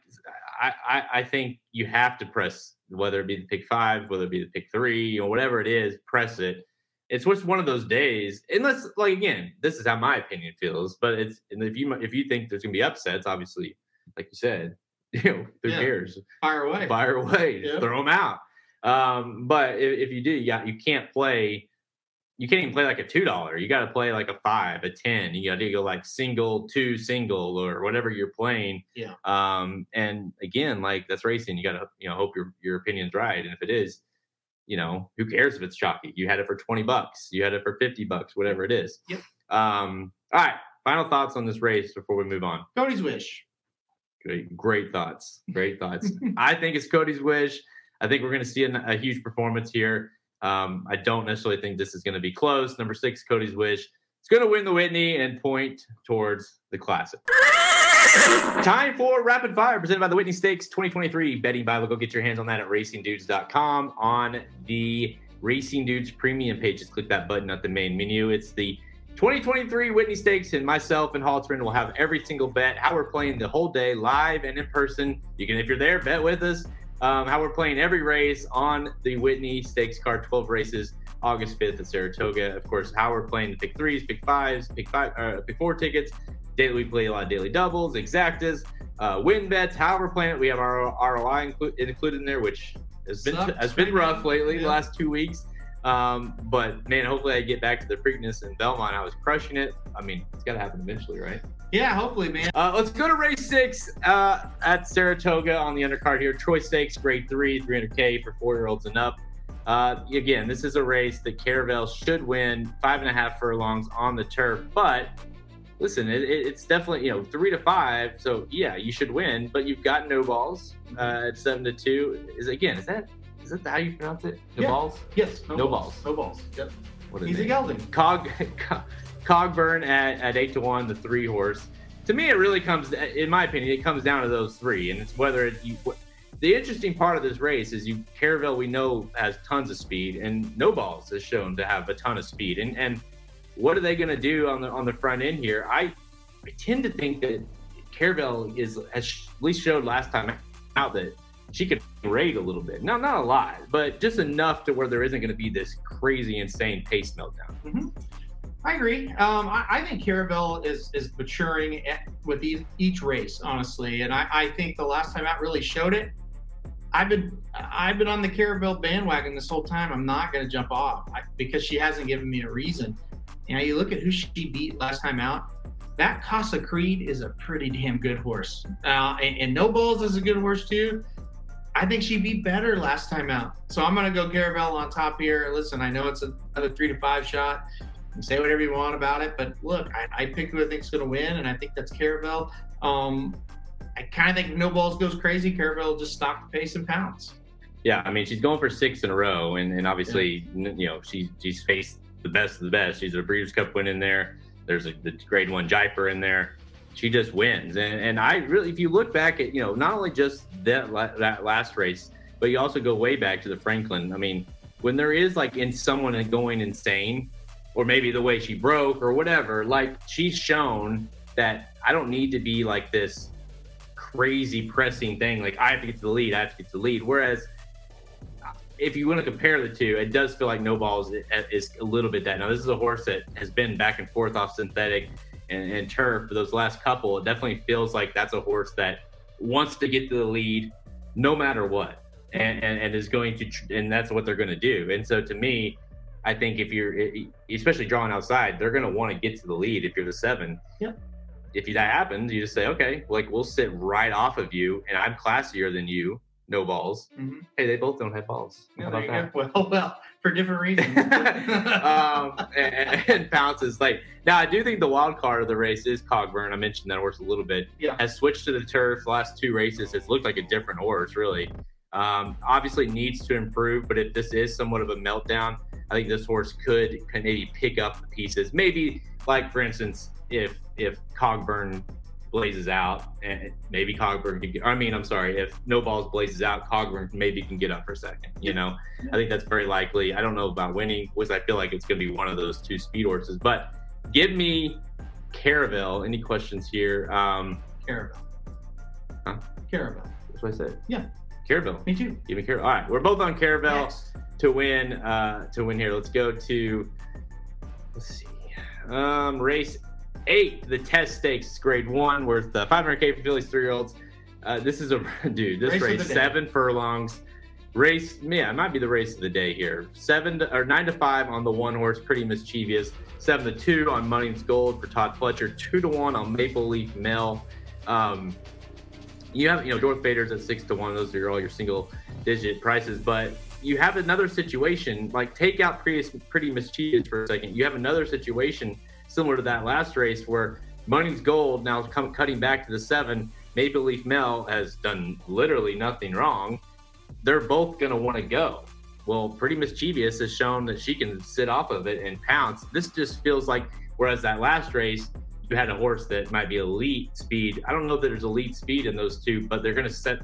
I, I, I think you have to press whether it be the pick five, whether it be the pick three, or whatever it is, press it. It's just one of those days. Unless, like, again, this is how my opinion feels. But it's and if you if you think there's gonna be upsets, obviously, like you said, you know, who Yeah. cares? Fire away. Fire away, Yeah. throw them out. Um, but if, if you do, yeah, you can't play. You can't even play like a two dollar. You got to play like a five, a ten. You got to go like single, two, single, or whatever you're playing. Yeah. Um, and again, like that's racing. You got to you know hope your your opinion's right. And if it is, you know, who cares if it's chalky? You had it for twenty bucks. You had it for fifty bucks. Whatever it is. Yep. Um. All right. Final thoughts on this race before we move on. Cody's Wish. Great, great thoughts. Great thoughts. I think it's Cody's wish. I think we're going to see a, a huge performance here. Um, I don't necessarily think this is going to be close. Number six, Cody's wish. It's going to win the Whitney and point towards the classic. Time for rapid fire presented by the Whitney Stakes 2023 betting Bible. Go get your hands on that at racingdudes.com on the Racing Dudes premium page. Just click that button at the main menu. It's the 2023 Whitney Stakes, and myself and Halterman will have every single bet, how we're playing the whole day, live and in person. You can, if you're there, bet with us. Um, how we're playing every race on the Whitney Stakes card, 12 races, August 5th at Saratoga. Of course, how we're playing the pick threes, pick fives, pick five, uh, pick four tickets. Daily, we play a lot of daily doubles, exactas, uh, win bets. however we're it, we have our ROI inclu- included in there, which has been Sucks, has been rough lately the last two weeks. Um, but man, hopefully I get back to the Preakness and Belmont. I was crushing it. I mean, it's got to happen eventually, right? Yeah, hopefully, man. Uh, let's go to race six uh, at Saratoga on the undercard here. Troy Stakes, grade three, 300K for four year olds and up. Uh, again, this is a race that Caravel should win five and a half furlongs on the turf. But listen, it, it- it's definitely, you know, three to five. So yeah, you should win, but you've got no balls uh, at seven to two. Is again, is that is that how you pronounce it? No Yeah. balls? Yes. No balls. No balls. Yep. What a Easy name. Gelding. Cog, Cogburn at, at eight to one, the three horse. To me, it really comes, in my opinion, it comes down to those three, and it's whether it, you. The interesting part of this race is you Caravel we know has tons of speed, and No Balls is shown to have a ton of speed. And and what are they going to do on the on the front end here? I I tend to think that Caravel is has at least showed last time out that she could rate a little bit. Now, not a lot, but just enough to where there isn't going to be this crazy, insane pace meltdown. I agree. Um, I, I think Caravel is is maturing at, with each, each race, honestly, and I, I think the last time out really showed it. I've been I've been on the Caravel bandwagon this whole time. I'm not going to jump off I, because she hasn't given me a reason. You know, you look at who she beat last time out. That Casa Creed is a pretty damn good horse, uh, and, and No Balls is a good horse too. I think she beat better last time out, so I'm going to go Caravel on top here. Listen, I know it's another three to five shot say whatever you want about it, but look, I, I picked who I think's going to win, and I think that's Caravel. Um, I kind of think No Balls goes crazy. Caravel just stop the pace and pounds. Yeah, I mean she's going for six in a row, and, and obviously you know she she's faced the best of the best. She's a Breeders' Cup win in there. There's a, the Grade One Jaipur in there. She just wins, and and I really, if you look back at you know not only just that that last race, but you also go way back to the Franklin. I mean, when there is like in someone going insane, or maybe the way she broke or whatever, like she's shown that I don't need to be like this crazy pressing thing. Like I have to get to the lead, I have to get to the lead. Whereas if you want to compare the two, it does feel like No Balls is a little bit that. Now this is a horse that has been back and forth off synthetic and, and turf for those last couple. It definitely feels like that's a horse that wants to get to the lead no matter what and, and, and is going to, and that's what they're going to do. And so to me, I think if you're, especially drawing outside, they're going to want to get to the lead if you're the seven. Yep. If that happens, you just say, okay, like we'll sit right off of you, and I'm classier than you. No balls. Mm-hmm. Hey, they both don't have balls. Yeah, there you that? go. Well, well, for different reasons. um, and, and pounces like now. I do think the wild card of the race is Cogburn. I mentioned that horse a little bit. Yeah. Has switched to the turf. Last two races, it's looked like a different horse. Really. Um, obviously needs to improve, but if this is somewhat of a meltdown, I think this horse could, could maybe pick up the pieces. Maybe like for instance, if if Cogburn blazes out, and maybe Cogburn can get. I mean, I'm sorry, if No Balls blazes out, Cogburn maybe can get up for a second. You know, I think that's very likely. I don't know about winning, which I feel like it's going to be one of those two speed horses. But give me Caravel. Any questions here? Um, Caravel. Huh? Caravel. That's what I said. Yeah. Caravel. Me too. Give me Caravel. All right, we're both on Caravel to win. Uh, to win here. Let's go to. Let's see. Um, race eight, the test stakes, grade one, worth uh, 500k for fillies three year olds. Uh, this is a dude. This Race race, the seven furlongs. Race, yeah, it might be the race of the day here. Seven to, or nine to five on the one horse, pretty mischievous. Seven to two on Munny's Gold for Todd Pletcher. Two to one on Maple Leaf Mel. Um, you have, you know, Dorth Vader's at six to one. Those are all your single digit prices. But you have another situation, like take out pretty, pretty mischievous for a second. You have another situation similar to that last race where Munny's Gold now come, cutting back to the seven. Maple Leaf Mel has done literally nothing wrong. They're both going to want to go. Well, Pretty Mischievous has shown that she can sit off of it and pounce. This just feels like, whereas that last race, you had a horse that might be elite speed. I don't know that there's elite speed in those two, but they're going to set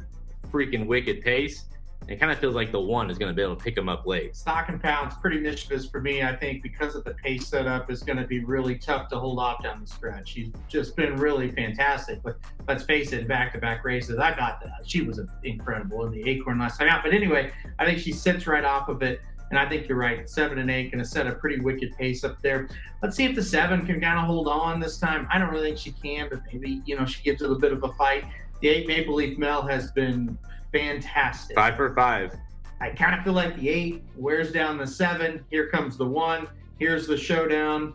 freaking wicked pace. It kind of feels like the one is going to be able to pick them up late. Stock and pounds, pretty mischievous for me. I think because of the pace setup, is going to be really tough to hold off down the stretch. She's just been really fantastic. But let's face it, back to back races, I got that. She was incredible in the Acorn last time out. But anyway, I think she sits right off of it. And I think you're right. Seven and eight going to set a pretty wicked pace up there. Let's see if the seven can kind of hold on this time. I don't really think she can, but maybe you know she gives it a bit of a fight. The eight Maple Leaf Mel has been fantastic. Five for five. I kind of feel like the eight wears down the seven. Here comes the one. Here's the showdown.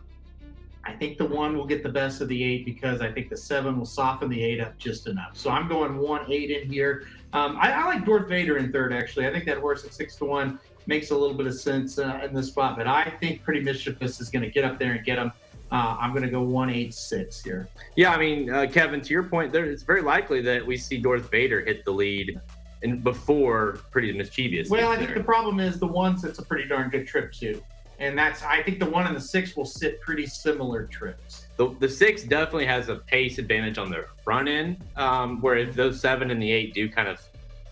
I think the one will get the best of the eight because I think the seven will soften the eight up just enough. So I'm going one eight in here. Um, I, I, like Dorth Vader in third, actually. I think that horse at six to one makes a little bit of sense uh, in this spot, but I think Pretty Mischievous is going to get up there and get him. Uh, I'm going to go one eight six here. Yeah, I mean, uh, Kevin, to your point, there, it's very likely that we see Dorth Vader hit the lead and before pretty mischievous. Well, I think the problem is the ones that's a pretty darn good trip too. And that's I think the one and the six will sit pretty similar trips. The, the six definitely has a pace advantage on the front end, um, where if those seven and the eight do kind of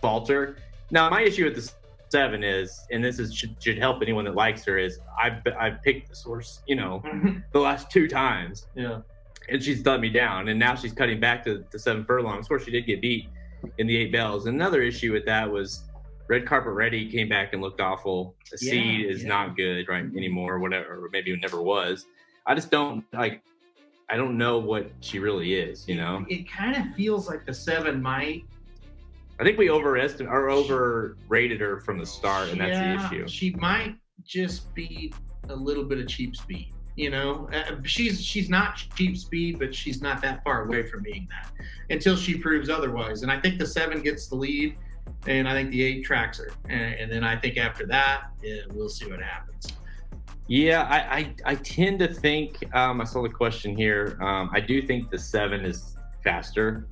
falter. Now, my issue with the seven is, and this is should, should help anyone that likes her, is I I picked this horse, you know, the last two times. Yeah. And she's let me down, and now she's cutting back to the seven furlongs. Of course, she did get beat in the Eight Belles. Another issue with that was Red Carpet Ready came back and looked awful. The Yeah, seed is yeah. not good right mm-hmm. anymore, whatever, or maybe it never was. I just don't like. I don't know what she really is. You know, It, kind of feels like the seven might. I think we overestimated or overrated her from the start, and that's the issue. She might just be a little bit of cheap speed. You know, uh, she's she's not cheap speed, but she's not that far away from being that until she proves otherwise. And I think the seven gets the lead, and I think the eight tracks her, and, and then I think after that, yeah, we'll see what happens. Yeah, I, I, I tend to think. Um, I saw the question here. Um, I do think the seven is faster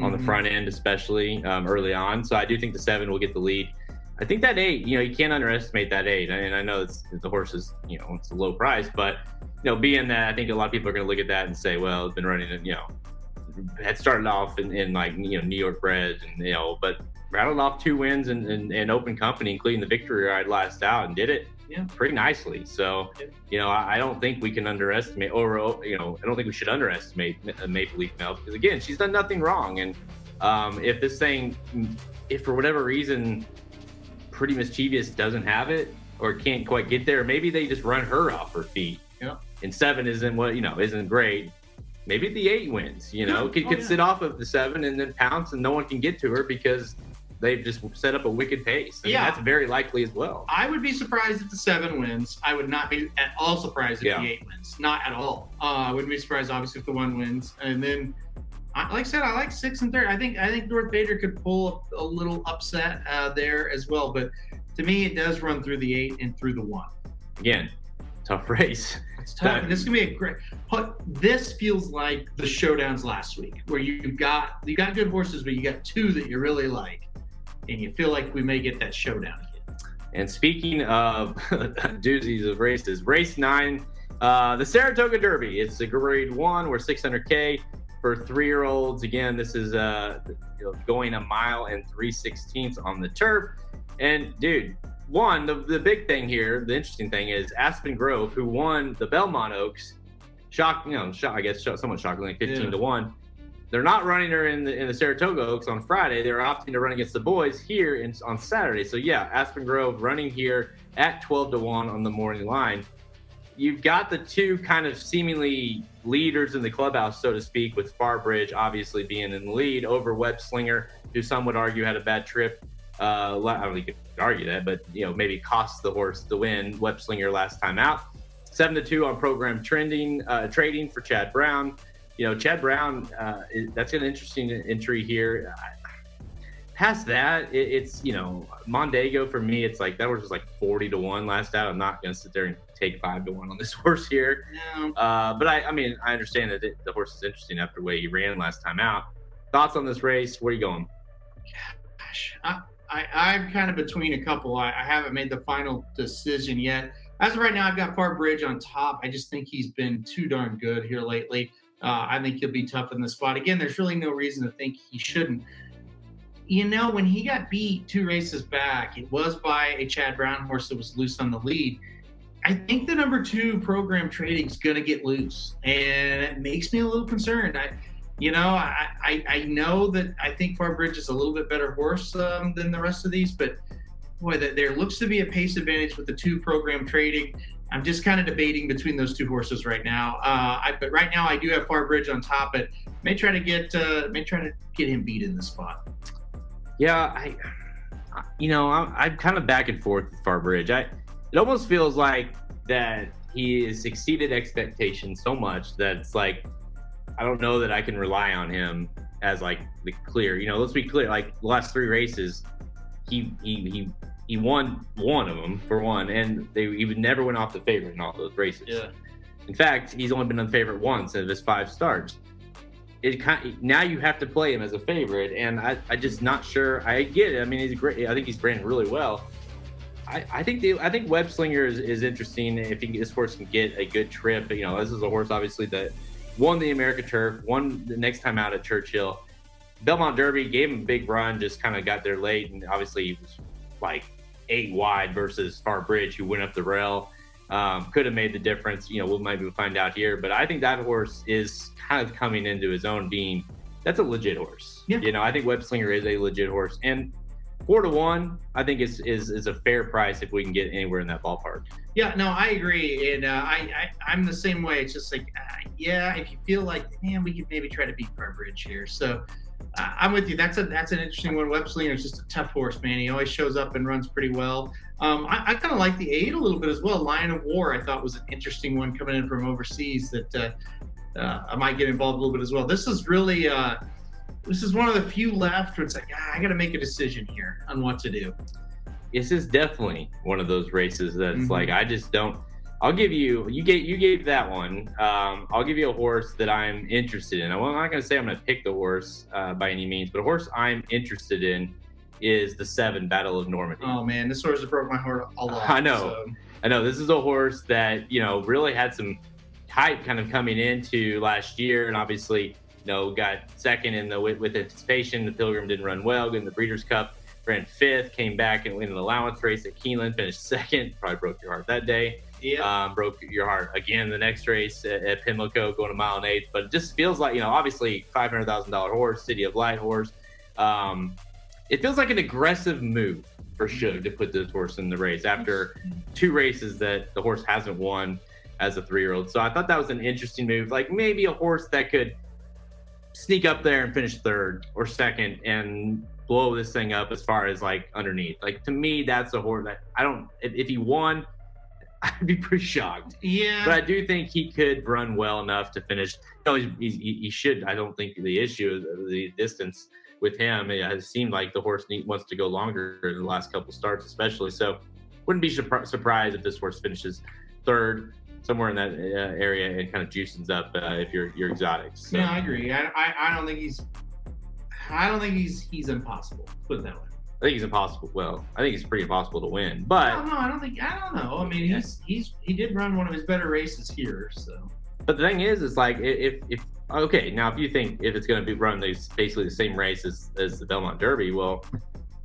on the Mhm. front end, especially um, early on. So I do think the seven will get the lead. I think that eight, you know, you can't underestimate that eight. I mean, I know it's, the horse is, you know, it's a low price, but you know, being that, I think a lot of people are going to look at that and say, well, it's been running, you know, had started off in, in like you know New York bred, and you know, but rattled off two wins and in, in, open company, including the victory ride last out, and did it Yeah. pretty nicely. So, you know, I, I don't think we can underestimate, or you know, I don't think we should underestimate uh, Maple Leaf Mel because again, she's done nothing wrong, and um, if this thing, if for whatever reason, Pretty Mischievous doesn't have it or can't quite get there, maybe they just run her off her feet. Yeah. And seven isn't what you know isn't great. Maybe the eight wins. You know, Yeah. could, Oh, could yeah. sit off of the seven and then pounce, and no one can get to her because they've just set up a wicked pace. I mean, Yeah. that's very likely as well. I would be surprised if the seven wins. I would not be at all surprised if Yeah. the eight wins. Not at all. Uh, I wouldn't be surprised, obviously, if the one wins. And then, I, like I said, I like six and third. I think I think Dorth Vader could pull a, a little upset uh, there as well. But to me, it does run through the eight and through the one. Again, tough race. It's tough. This is gonna be a great. But this feels like the showdowns last week, where you got you got good horses, but you got two that you really like, and you feel like we may get that showdown again. And speaking of doozies of races, race nine, uh, the Saratoga Derby. It's a grade one. We're 600K for three year olds. Again, this is uh, you know, going a mile and three sixteenths on the turf. And dude, one, the, the big thing here, the interesting thing is Aspen Grove, who won the Belmont Oaks, shock, you know, shock, I guess somewhat shockingly, 15 Yeah. to 1. They're not running her in the in the Saratoga Oaks on Friday. They're opting to run against the boys here in, on Saturday. So yeah, Aspen Grove running here at 12 to 1 on the morning line. You've got the two kind of seemingly leaders in the clubhouse, so to speak, with Far Bridge obviously being in the lead over Web Slinger, who some would argue had a bad trip. Uh, I don't think you could argue that, but you know maybe cost the horse the win. Web Slinger last time out, seven to two on program trending uh, trading for Chad Brown. You know Chad Brown, uh, that's an interesting entry here. Past that, it, it's you know Mondego for me. It's like that horse was like forty to one last out. I'm not going to sit there and take five to one on this horse here. No, Uh, but I, I mean, I understand that it, the horse is interesting after the way he ran last time out. Thoughts on this race? Where are you going? gosh, I, I, I'm kind of between a couple. I, I haven't made the final decision yet. As of right now, I've got Far Bridge on top. I just think he's been too darn good here lately. Uh, I think he'll be tough in the spot. Again, there's really no reason to think he shouldn't. You know, when he got beat two races back, it was by a Chad Brown horse that was loose on the lead. I think the number two program trading is going to get loose, and it makes me a little concerned. I, you know, I, I, I know that I think Far Bridge is a little bit better horse um, than the rest of these, but boy, that there looks to be a pace advantage with the two program trading. I'm just kind of debating between those two horses right now. Uh, I, but right now, I do have Far Bridge on top, but may try to get uh, may try to get him beat in the spot. Yeah, I, you know, I'm, I'm kind of back and forth with Far Bridge. I, it almost feels like that he has exceeded expectations so much that it's like, I don't know that I can rely on him as like the clear. You know, let's be clear. Like the last three races, he he he he won one of them for one, and they he never went off the favorite in all those races. Yeah. In fact, he's only been unfavored once of his five starts. It kind now you have to play him as a favorite, and I I just not sure. I get it. I mean, he's great. I think he's ran really well. I, I think the I think Web Slinger is, is interesting if he, this horse can get a good trip. You know, this is a horse obviously that won the America Turf, won the next time out at Churchill. Belmont Derby gave him a big run, just kind of got there late, and obviously he was like eight wide versus Far Bridge, who went up the rail. Um, could have made the difference. You know, we'll maybe find out here, but I think that horse is kind of coming into his own being. That's a legit horse. Yeah. You know, I think Web Slinger is a legit horse, and four to one, I think is is is a fair price if we can get anywhere in that ballpark. Yeah, no, I agree, and uh, I, I I'm the same way. It's just like, uh, yeah, if you feel like, man, we could maybe try to beat Far Bridge here. So I'm with you. That's a that's an interesting one. Web Slinger is just a tough horse, man. He always shows up and runs pretty well. Um, I, I kind of like the eight a little bit as well. Lion of War, I thought was an interesting one coming in from overseas that uh, uh, I might get involved a little bit as well. This is really. Uh, this is one of the few left where it's like, ah, I got to make a decision here on what to do. this is definitely one of those races that's Mhm. like I just don't I'll give you you gave you gave that one. Um, I'll give you a horse that I'm interested in. I'm not going to say I'm going to pick the horse uh, by any means, but a horse I'm interested in is the seven Battle of Normandy. Oh man, this horse has broke my heart a lot. I know. so- I know this is a horse that you know really had some hype kind of coming into last year, and obviously you know got second in the with, with anticipation. The Pilgrim didn't run well in the Breeders' Cup, ran fifth, came back and win an allowance race at Keeneland, finished second. Probably broke your heart that day. Yeah. Um, broke your heart again the next race at, at Pimlico, going a mile and eighth. But it just feels like you know obviously five hundred thousand dollar horse, City of Light horse. Um, it feels like an aggressive move for Shug to put this horse in the race after two races that the horse hasn't won as a three year old. So I thought that was an interesting move. Like maybe a horse that could sneak up there and finish third or second and blow this thing up as far as like underneath. Like to me, that's a horse that I don't, if, if he won, I'd be pretty shocked. yeah. But I do think he could run well enough to finish. No, he's, he he should. I don't think the issue is the distance with him. It has seemed like the horse wants to go longer in the last couple starts, especially. So, wouldn't be surpri- surprised if this horse finishes third somewhere in that uh, area and kind of juices up uh, if you're you're exotics. So. Yeah, I agree. I, I I don't think he's. I don't think he's he's impossible. Put it that way. I think he's impossible. Well, I think he's pretty impossible to win, I but don't know. I don't think. I don't know. I mean, he's he's he did run one of his better races here. So But the thing is, is like if if okay, now if you think if it's going to be run these basically the same race as, as the Belmont Derby, well,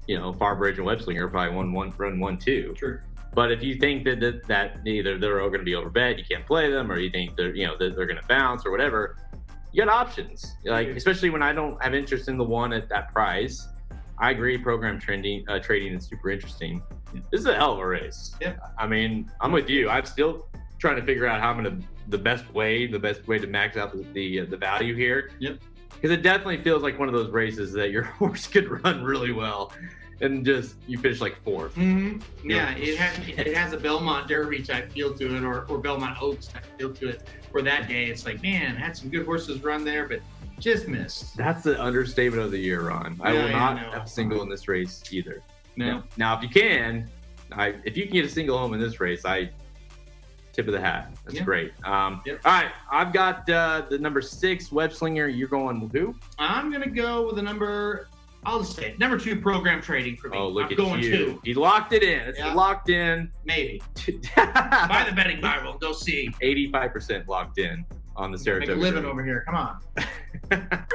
you know, Far Bridge and Webslinger probably won one run one two. true. But if you think that that, that either they're all going to be overbet, you can't play them, or you think they're you know that they're going to bounce or whatever, you got options. Like especially when I don't have interest in the one at that price. I agree. Program trending uh, trading is super interesting. This is a hell of a race. Yeah. I mean, I'm with you. I'm still trying to figure out how I'm gonna the best way, the best way to max out the the, uh, the value here. Yep. Because it definitely feels like one of those races that your horse could run really well, and just you finish like 4th hmm Yeah, it has it has a Belmont Derby type feel to it, or, or Belmont Oaks type feel to it. Where that day it's like, man, had some good horses run there, but just missed. That's the understatement of the year, Ron. I Yeah, will yeah, not know. have a single in this race either. No, Now, if you can, I if you can get a single home in this race, I tip of the hat. That's Yeah. great. Um, Yep. All right, I've got uh, the number six web slinger. You're going with who? I'm gonna go with the number. I'll just say it. number two program trading for me. Oh, look I'm at going you. two, He locked it in. It's Yeah. locked in. maybe. Buy the betting Bible. Go see. 85% locked in on the Make a living over here. Come on.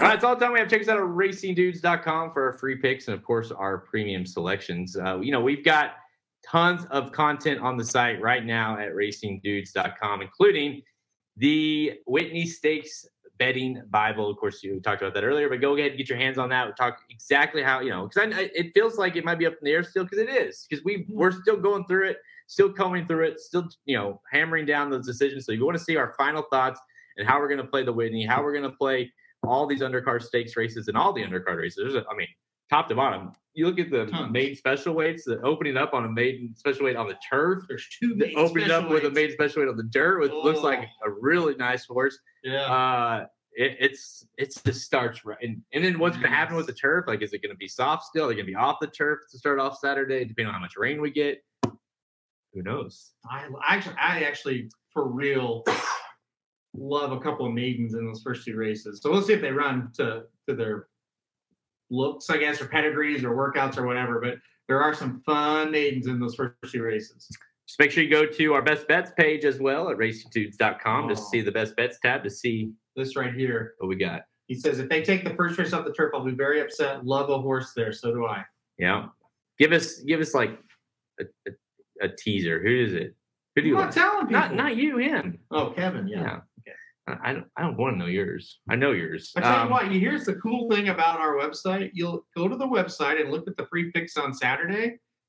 All right, it's all the time we have. Check us out at racingdudes.com for our free picks and, of course, our premium selections. Uh, you know, we've got tons of content on the site right now at racingdudes.com, including the Whitney Stakes betting Bible. Of course, you talked about that earlier, but go ahead and get your hands on that. We'll talk exactly how, you know, because it feels like it might be up in the air still because it is, because we, we're still going through it, still combing through it, still, you know, hammering down those decisions. So you want to see our final thoughts and how we're going to play the Whitney, how we're going to play all these undercard stakes races and all the undercard races. There's a, I mean, top to bottom. You look at the Tons. maiden special weights, the opening up on a maiden special weight on the turf, There's two. the opening up special with a weights. maiden special weight on the dirt, which looks like Oh. a really nice horse. Yeah. Uh, it, it's it's just starts right, and, and then what's going to happen with the turf? Like, is it going to be soft still? Are they to be off the turf to start off Saturday, depending on how much rain we get? Who knows? I actually, I actually, for real, love a couple of maidens in those first two races. So we'll see if they run to to their looks, I guess, or pedigrees or workouts or whatever. But there are some fun maidens in those first two races. Just make sure you go to our best bets page as well at racingdudes.com to Oh. see the best bets tab to see This right here, what we got. he says, if they take the first race off the turf, I'll be very upset. Love a horse there, so do I. Yeah. Give us give us like a, a, a teaser. Who is it? Who do you I'm like? not telling people. Not not you, him. Oh, Kevin, yeah. Yeah. I, I don't I don't want to know yours. I know yours. I tell Um, you what, here's the cool thing about our website. You'll go to the website and look at the free picks on Saturday,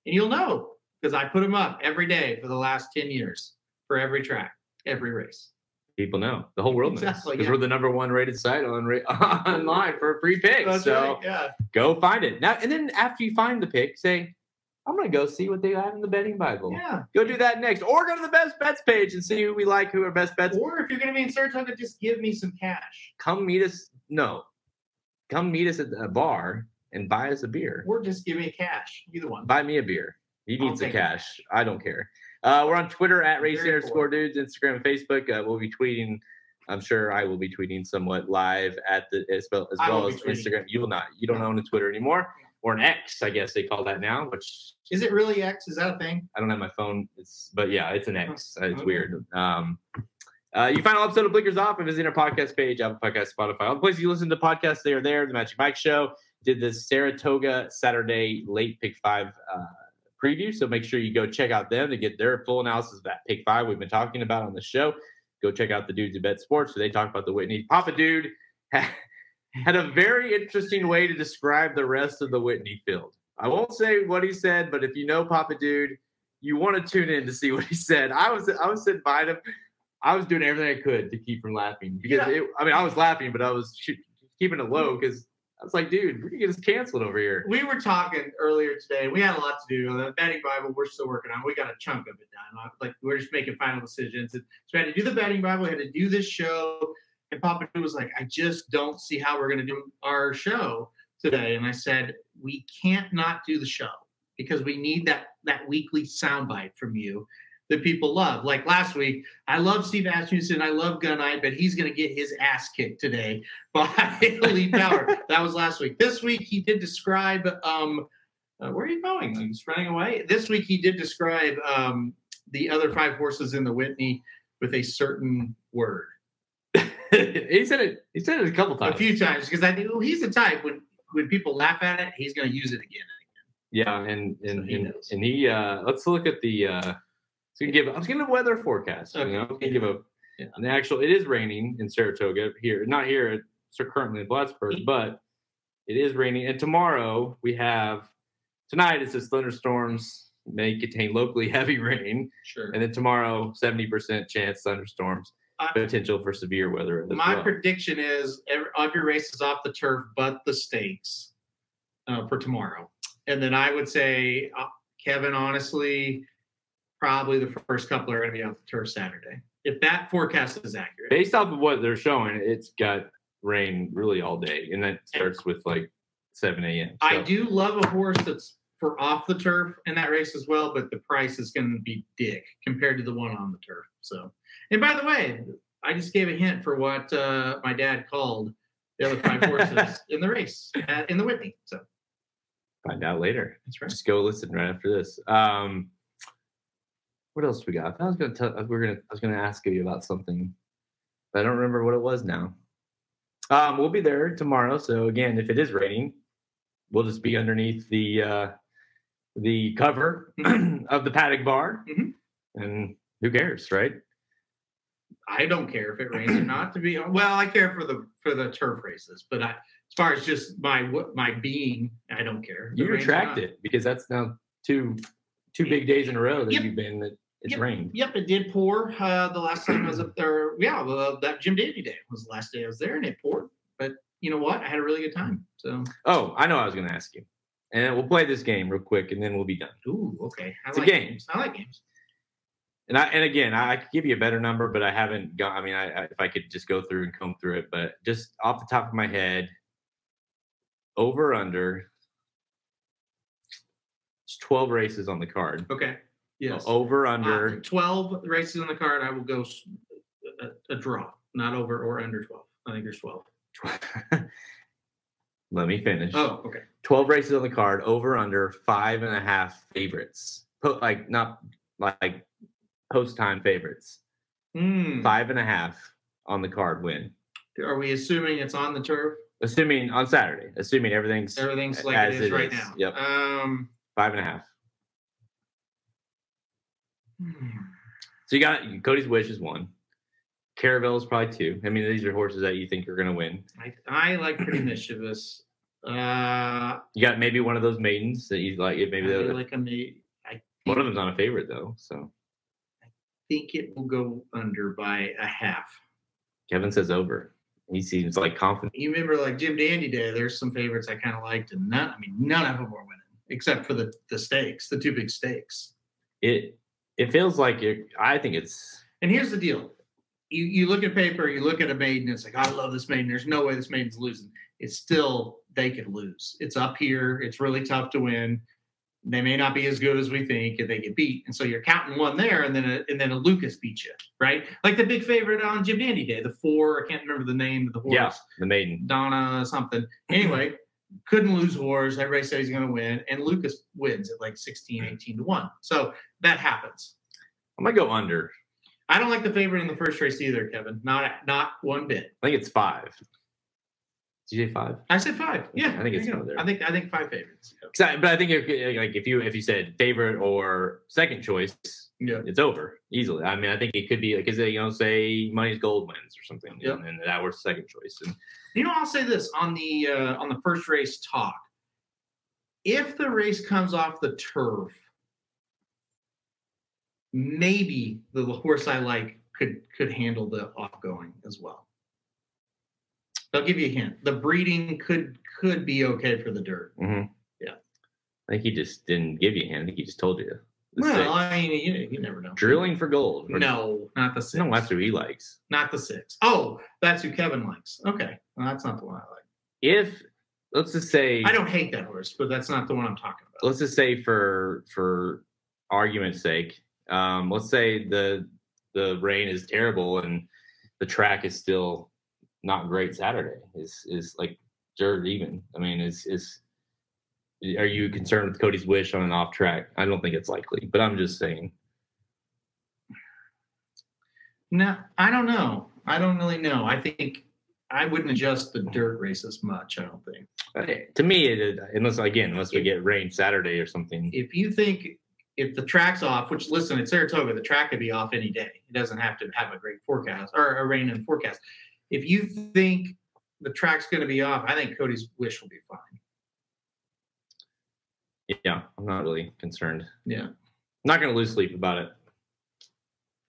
and you'll know because I put them up every day for the last 10 years for every track, every race. people know. The whole world knows. Exactly, Because yeah. we're the number one rated site on online for free picks. That's so right, yeah. go find it. Now and then after you find the pick, say, I'm gonna go see what they have in the betting Bible. Yeah. Go do that next. Or go to the best bets page and see who we like, who our best bets. Or if you're going to be in Saratoga, just give me some cash Come meet us. No. Come meet us at a bar and buy us a beer. or just give me cash. Either one. Buy me a beer. He needs the it. cash. I don't care. Uh, we're on Twitter at race underscore dudes, Instagram and Facebook. Uh, we'll be tweeting. I'm sure I will be tweeting somewhat live at the as well as, well as. Instagram. You will not. You don't own a Twitter anymore, or an X, I guess they call that now. Which Is it really X? Is that a thing? I don't have my phone. It's but yeah, it's an X. Uh, It's Okay. weird. Um, uh, you find all episode of Blinkers Off and visit our podcast page, Apple Podcast, Spotify, all the places you listen to podcasts. They are there. The Magic Mike Show did the Saratoga Saturday late pick five uh, preview, so make sure you go check out them to get their full analysis of that pick five we've been talking about on the show. Go check out the dudes who bet sports, where they talk about the Whitney. Papa Dude had, a very interesting way to describe the rest of the Whitney field. I won't say what he said, but if you know Papa Dude, you want to tune in to see what he said. I was I was sitting by him. I was doing everything I could to keep from laughing because Yeah. it, I mean I was laughing, but I was keeping it low mm-hmm. because I was like, dude, we're gonna get us canceled over here. We were talking earlier today. We had a lot to do. On the betting Bible, we're still working on. We got a chunk of it done. Like we're just making final decisions. And so we had to do the betting Bible. We had to do this show. And Papa Dude was like, I just don't see how we're going to do our show today. And I said, we can't not do the show because we need that that weekly soundbite from you that people love. Like last week, I love Steve Asmussen. I love Gunite, but he's going to get his ass kicked today by Elite Power. that was last week. This week, he did describe. Um, uh, where are you going? He's running away. This week, he did describe um, the other five horses in the Whitney with a certain word he said it. He said it a couple times. a few times because I think oh, he's the type when when people laugh at it, he's going to use it again. Yeah, and and So he and, and he uh let's look at the uh so give I was gonna weather forecast. You Okay. know, we can give a Yeah. an actual it is raining in Saratoga here, not here so currently in Plattsburgh, but it is raining. And tomorrow we have tonight it says thunderstorms may contain locally heavy rain. Sure. And then tomorrow, 70% chance thunderstorms, potential for severe weather. My well. prediction is every, every race is off the turf but the stakes uh, for tomorrow. And then I would say, uh, Kevin, honestly, probably the first couple are going to be off the turf Saturday. If that forecast is accurate. Based off of what they're showing, it's got rain really all day, and that starts with like 7 a.m. I do love a horse that's for off the turf in that race as well, but the price is going to be dick compared to the one on the turf. So, and by the way, I just gave a hint for what uh, my dad called the other five horses in the race uh, in the Whitney. So find out later. that's right. Just go listen right after this. Um, what else we got? I was gonna tell. We are gonna. I was gonna ask you about something, but I don't remember what it was now. Um, we'll be there tomorrow. So again, if it is raining, we'll just be underneath the uh, the cover of the paddock bar, Mhm. and who cares, right? I don't care if it rains or not. To be well, I care for the for the turf races, but I, as far as just my what my being, I don't care. You retract it because that's now two two big days in a row that Yep. you've been that it's Yep. rained. Yep, it did pour. Uh, the last time I was up there, yeah, well, that Jim Dandy day was the last day I was there, and it poured. But you know what? I had a really good time. So, Oh, I know. I was going to ask you, and we'll play this game real quick, and then we'll be done. ooh, okay. I It's a game. games. I like games. And I and again, I, I could give you a better number, but I haven't got. I mean, I, I if I could just go through and comb through it, but just off the top of my head, over under. It's twelve races on the card. Okay. Yes. Over Uh, under. twelve races on the card. I will go a draw, not over or under twelve. I think there's twelve. Let me finish. Oh, okay. 12 races on the card, over under five and a half favorites. Po- like not like post time favorites. Hmm. Five and a half on the card win. Are we assuming it's on the turf? Assuming on Saturday, assuming everything's Everything's like it is it right is. now. Yep. Um. five and a half. hmm. So you got Cody's Wish is one. Caravel is probably two. I mean, these are horses that you think are going to win. I, I like pretty mischievous. Uh, You got maybe one of those maidens that you like. Maybe I the, like a ma- I one of them's not a favorite though. So I think it will go under by a half. Kevin says over. He seems like confident. You remember like Jim Dandy Day, there's some favorites I kind of liked, and none, I mean, none of them were winning except for the the stakes, the two big stakes. It it feels like it. I think it's And here's the deal. You you look at paper, you look at a maiden, it's like, I love this maiden. There's no way this maiden's losing. It's still they could lose. It's up here. It's really tough to win. they may not be as good as we think if they get beat. And so you're counting one there, and then a, and then a Lucas beats you, right? Like the big favorite on Jim Dandy Day, the four. I can't remember the name of the horse. Yeah, the maiden. Donna something. Anyway, couldn't lose horse. Everybody said he's going to win, and Lucas wins at like 16, 18 to one. So that happens. I'm gonna go under. I don't like the favorite in the first race either, Kevin. Not not one bit. I think it's five. Did you five? I said five. Yeah, I think it's there you go. one there. I think I think five favorites. 'Cause I- but I think if, like if you if you said favorite or second choice, Yeah. it's over easily. I mean, I think it could be like, is it you know say Munny's Gold wins or something, Yep. and, and that was second choice. And You know, I'll say this on the uh, on the first race talk. If the race comes off the turf, maybe the horse I like could could handle the off going as well. I'll give you a hint. The breeding could could be okay for the dirt. mhm. Yeah. I think he just didn't give you a hint. I think he just told you. The six. Well, I mean, you, you never know. drilling for gold. No, not the six. no, that's who he likes. not the six. Oh, that's who Kevin likes. Okay, well, that's not the one I like. If let's just say I don't hate that horse, but that's not the one I'm talking about. let's just say for for argument's sake, um, let's say the the rain is terrible and the track is still not great Saturday. Is is like dirt even? I mean, is is are you concerned with Cody's wish on an off track? I don't think it's likely, but I'm just saying. No, I don't know. I don't really know. I think I wouldn't adjust the dirt races much. I don't think. To me, it, unless again, unless we get rain Saturday or something. If you think if the track's off, which listen, at Saratoga, the track could be off any day. It doesn't have to have a great forecast or a rain and forecast. If you think the track's going to be off, I think Cody's wish will be fine. Yeah, I'm not really concerned. Yeah. I'm not going to lose sleep about it.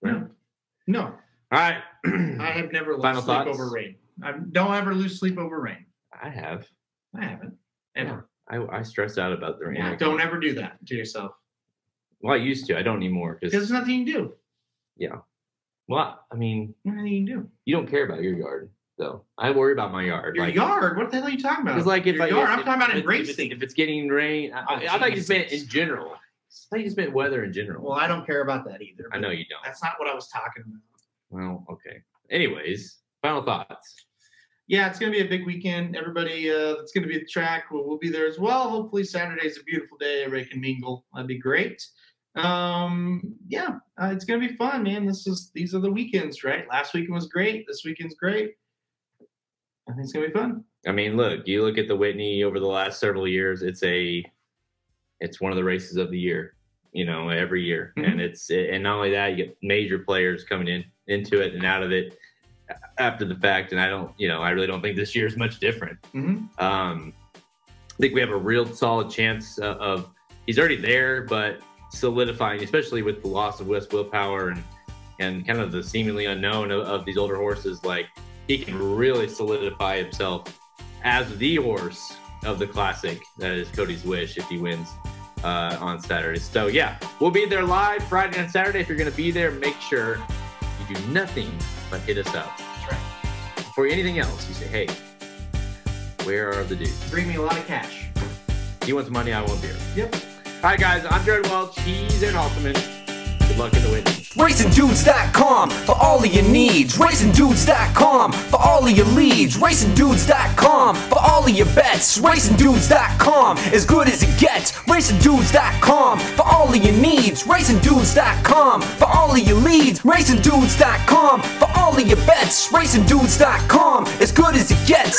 No. No. All right. I have never lost Final sleep thoughts? over rain. I don't ever lose sleep over rain. I have. I haven't. Ever. I, I stress out about the rain. Yeah, don't ever do that to yourself. Well, I used to. I don't anymore Because there's nothing you can do. Yeah. Well, I mean, Nothing you can do. you don't care about your yard, though. I worry about my yard. Your like, yard? What the hell are you talking about? Because like if Your I, yard? I'm talking about if in if it's-. If it's getting rain, I, Oh, I, I thought you just meant in general. I thought you just meant weather in general. Well, I don't care about that either. I know you don't. That's not what I was talking about. Well, okay. Anyways, final thoughts. Yeah, it's going to be a big weekend. Everybody uh, that's going to be at the track will, will be there as well. Hopefully, Saturday's a beautiful day. Everybody can mingle. That'd be great. Um, yeah, uh, it's going to be fun, man. This is these are the weekends, right? Last weekend was great. This weekend's great. I think it's going to be fun. I mean, look, you look at the Whitney over the last several years. It's a, it's one of the races of the year. You know, every year, Mhm. and it's and not only that, you get major players coming in into it and out of it after the fact. And I don't, you know, I really don't think this year is much different. Mhm. Um, I think we have a real solid chance uh, of he's already there, but solidifying, especially with the loss of West Will Power and and kind of the seemingly unknown of, of these older horses. Like he can really solidify himself as the horse of the classic. That is Cody's Wish if he wins uh, on Saturday. So yeah, we'll be there live Friday and Saturday. If you're going to be there, make sure you do nothing but hit us up. That's right. Before anything else, you say, hey, where are the dudes? Bring me a lot of cash. He wants money, I want beer. Yep. Right, guys, I'm Jared Welch. He's Aaron Halterman. Good luck in the Whitney. RacingDudes.com for all of your needs. RacingDudes.com for all of your leads. RacingDudes.com for all of your bets. RacingDudes.com as good as it gets. RacingDudes.com for all of your needs. RacingDudes.com for all of your leads. RacingDudes.com for all of your bets. RacingDudes.com as good as it gets.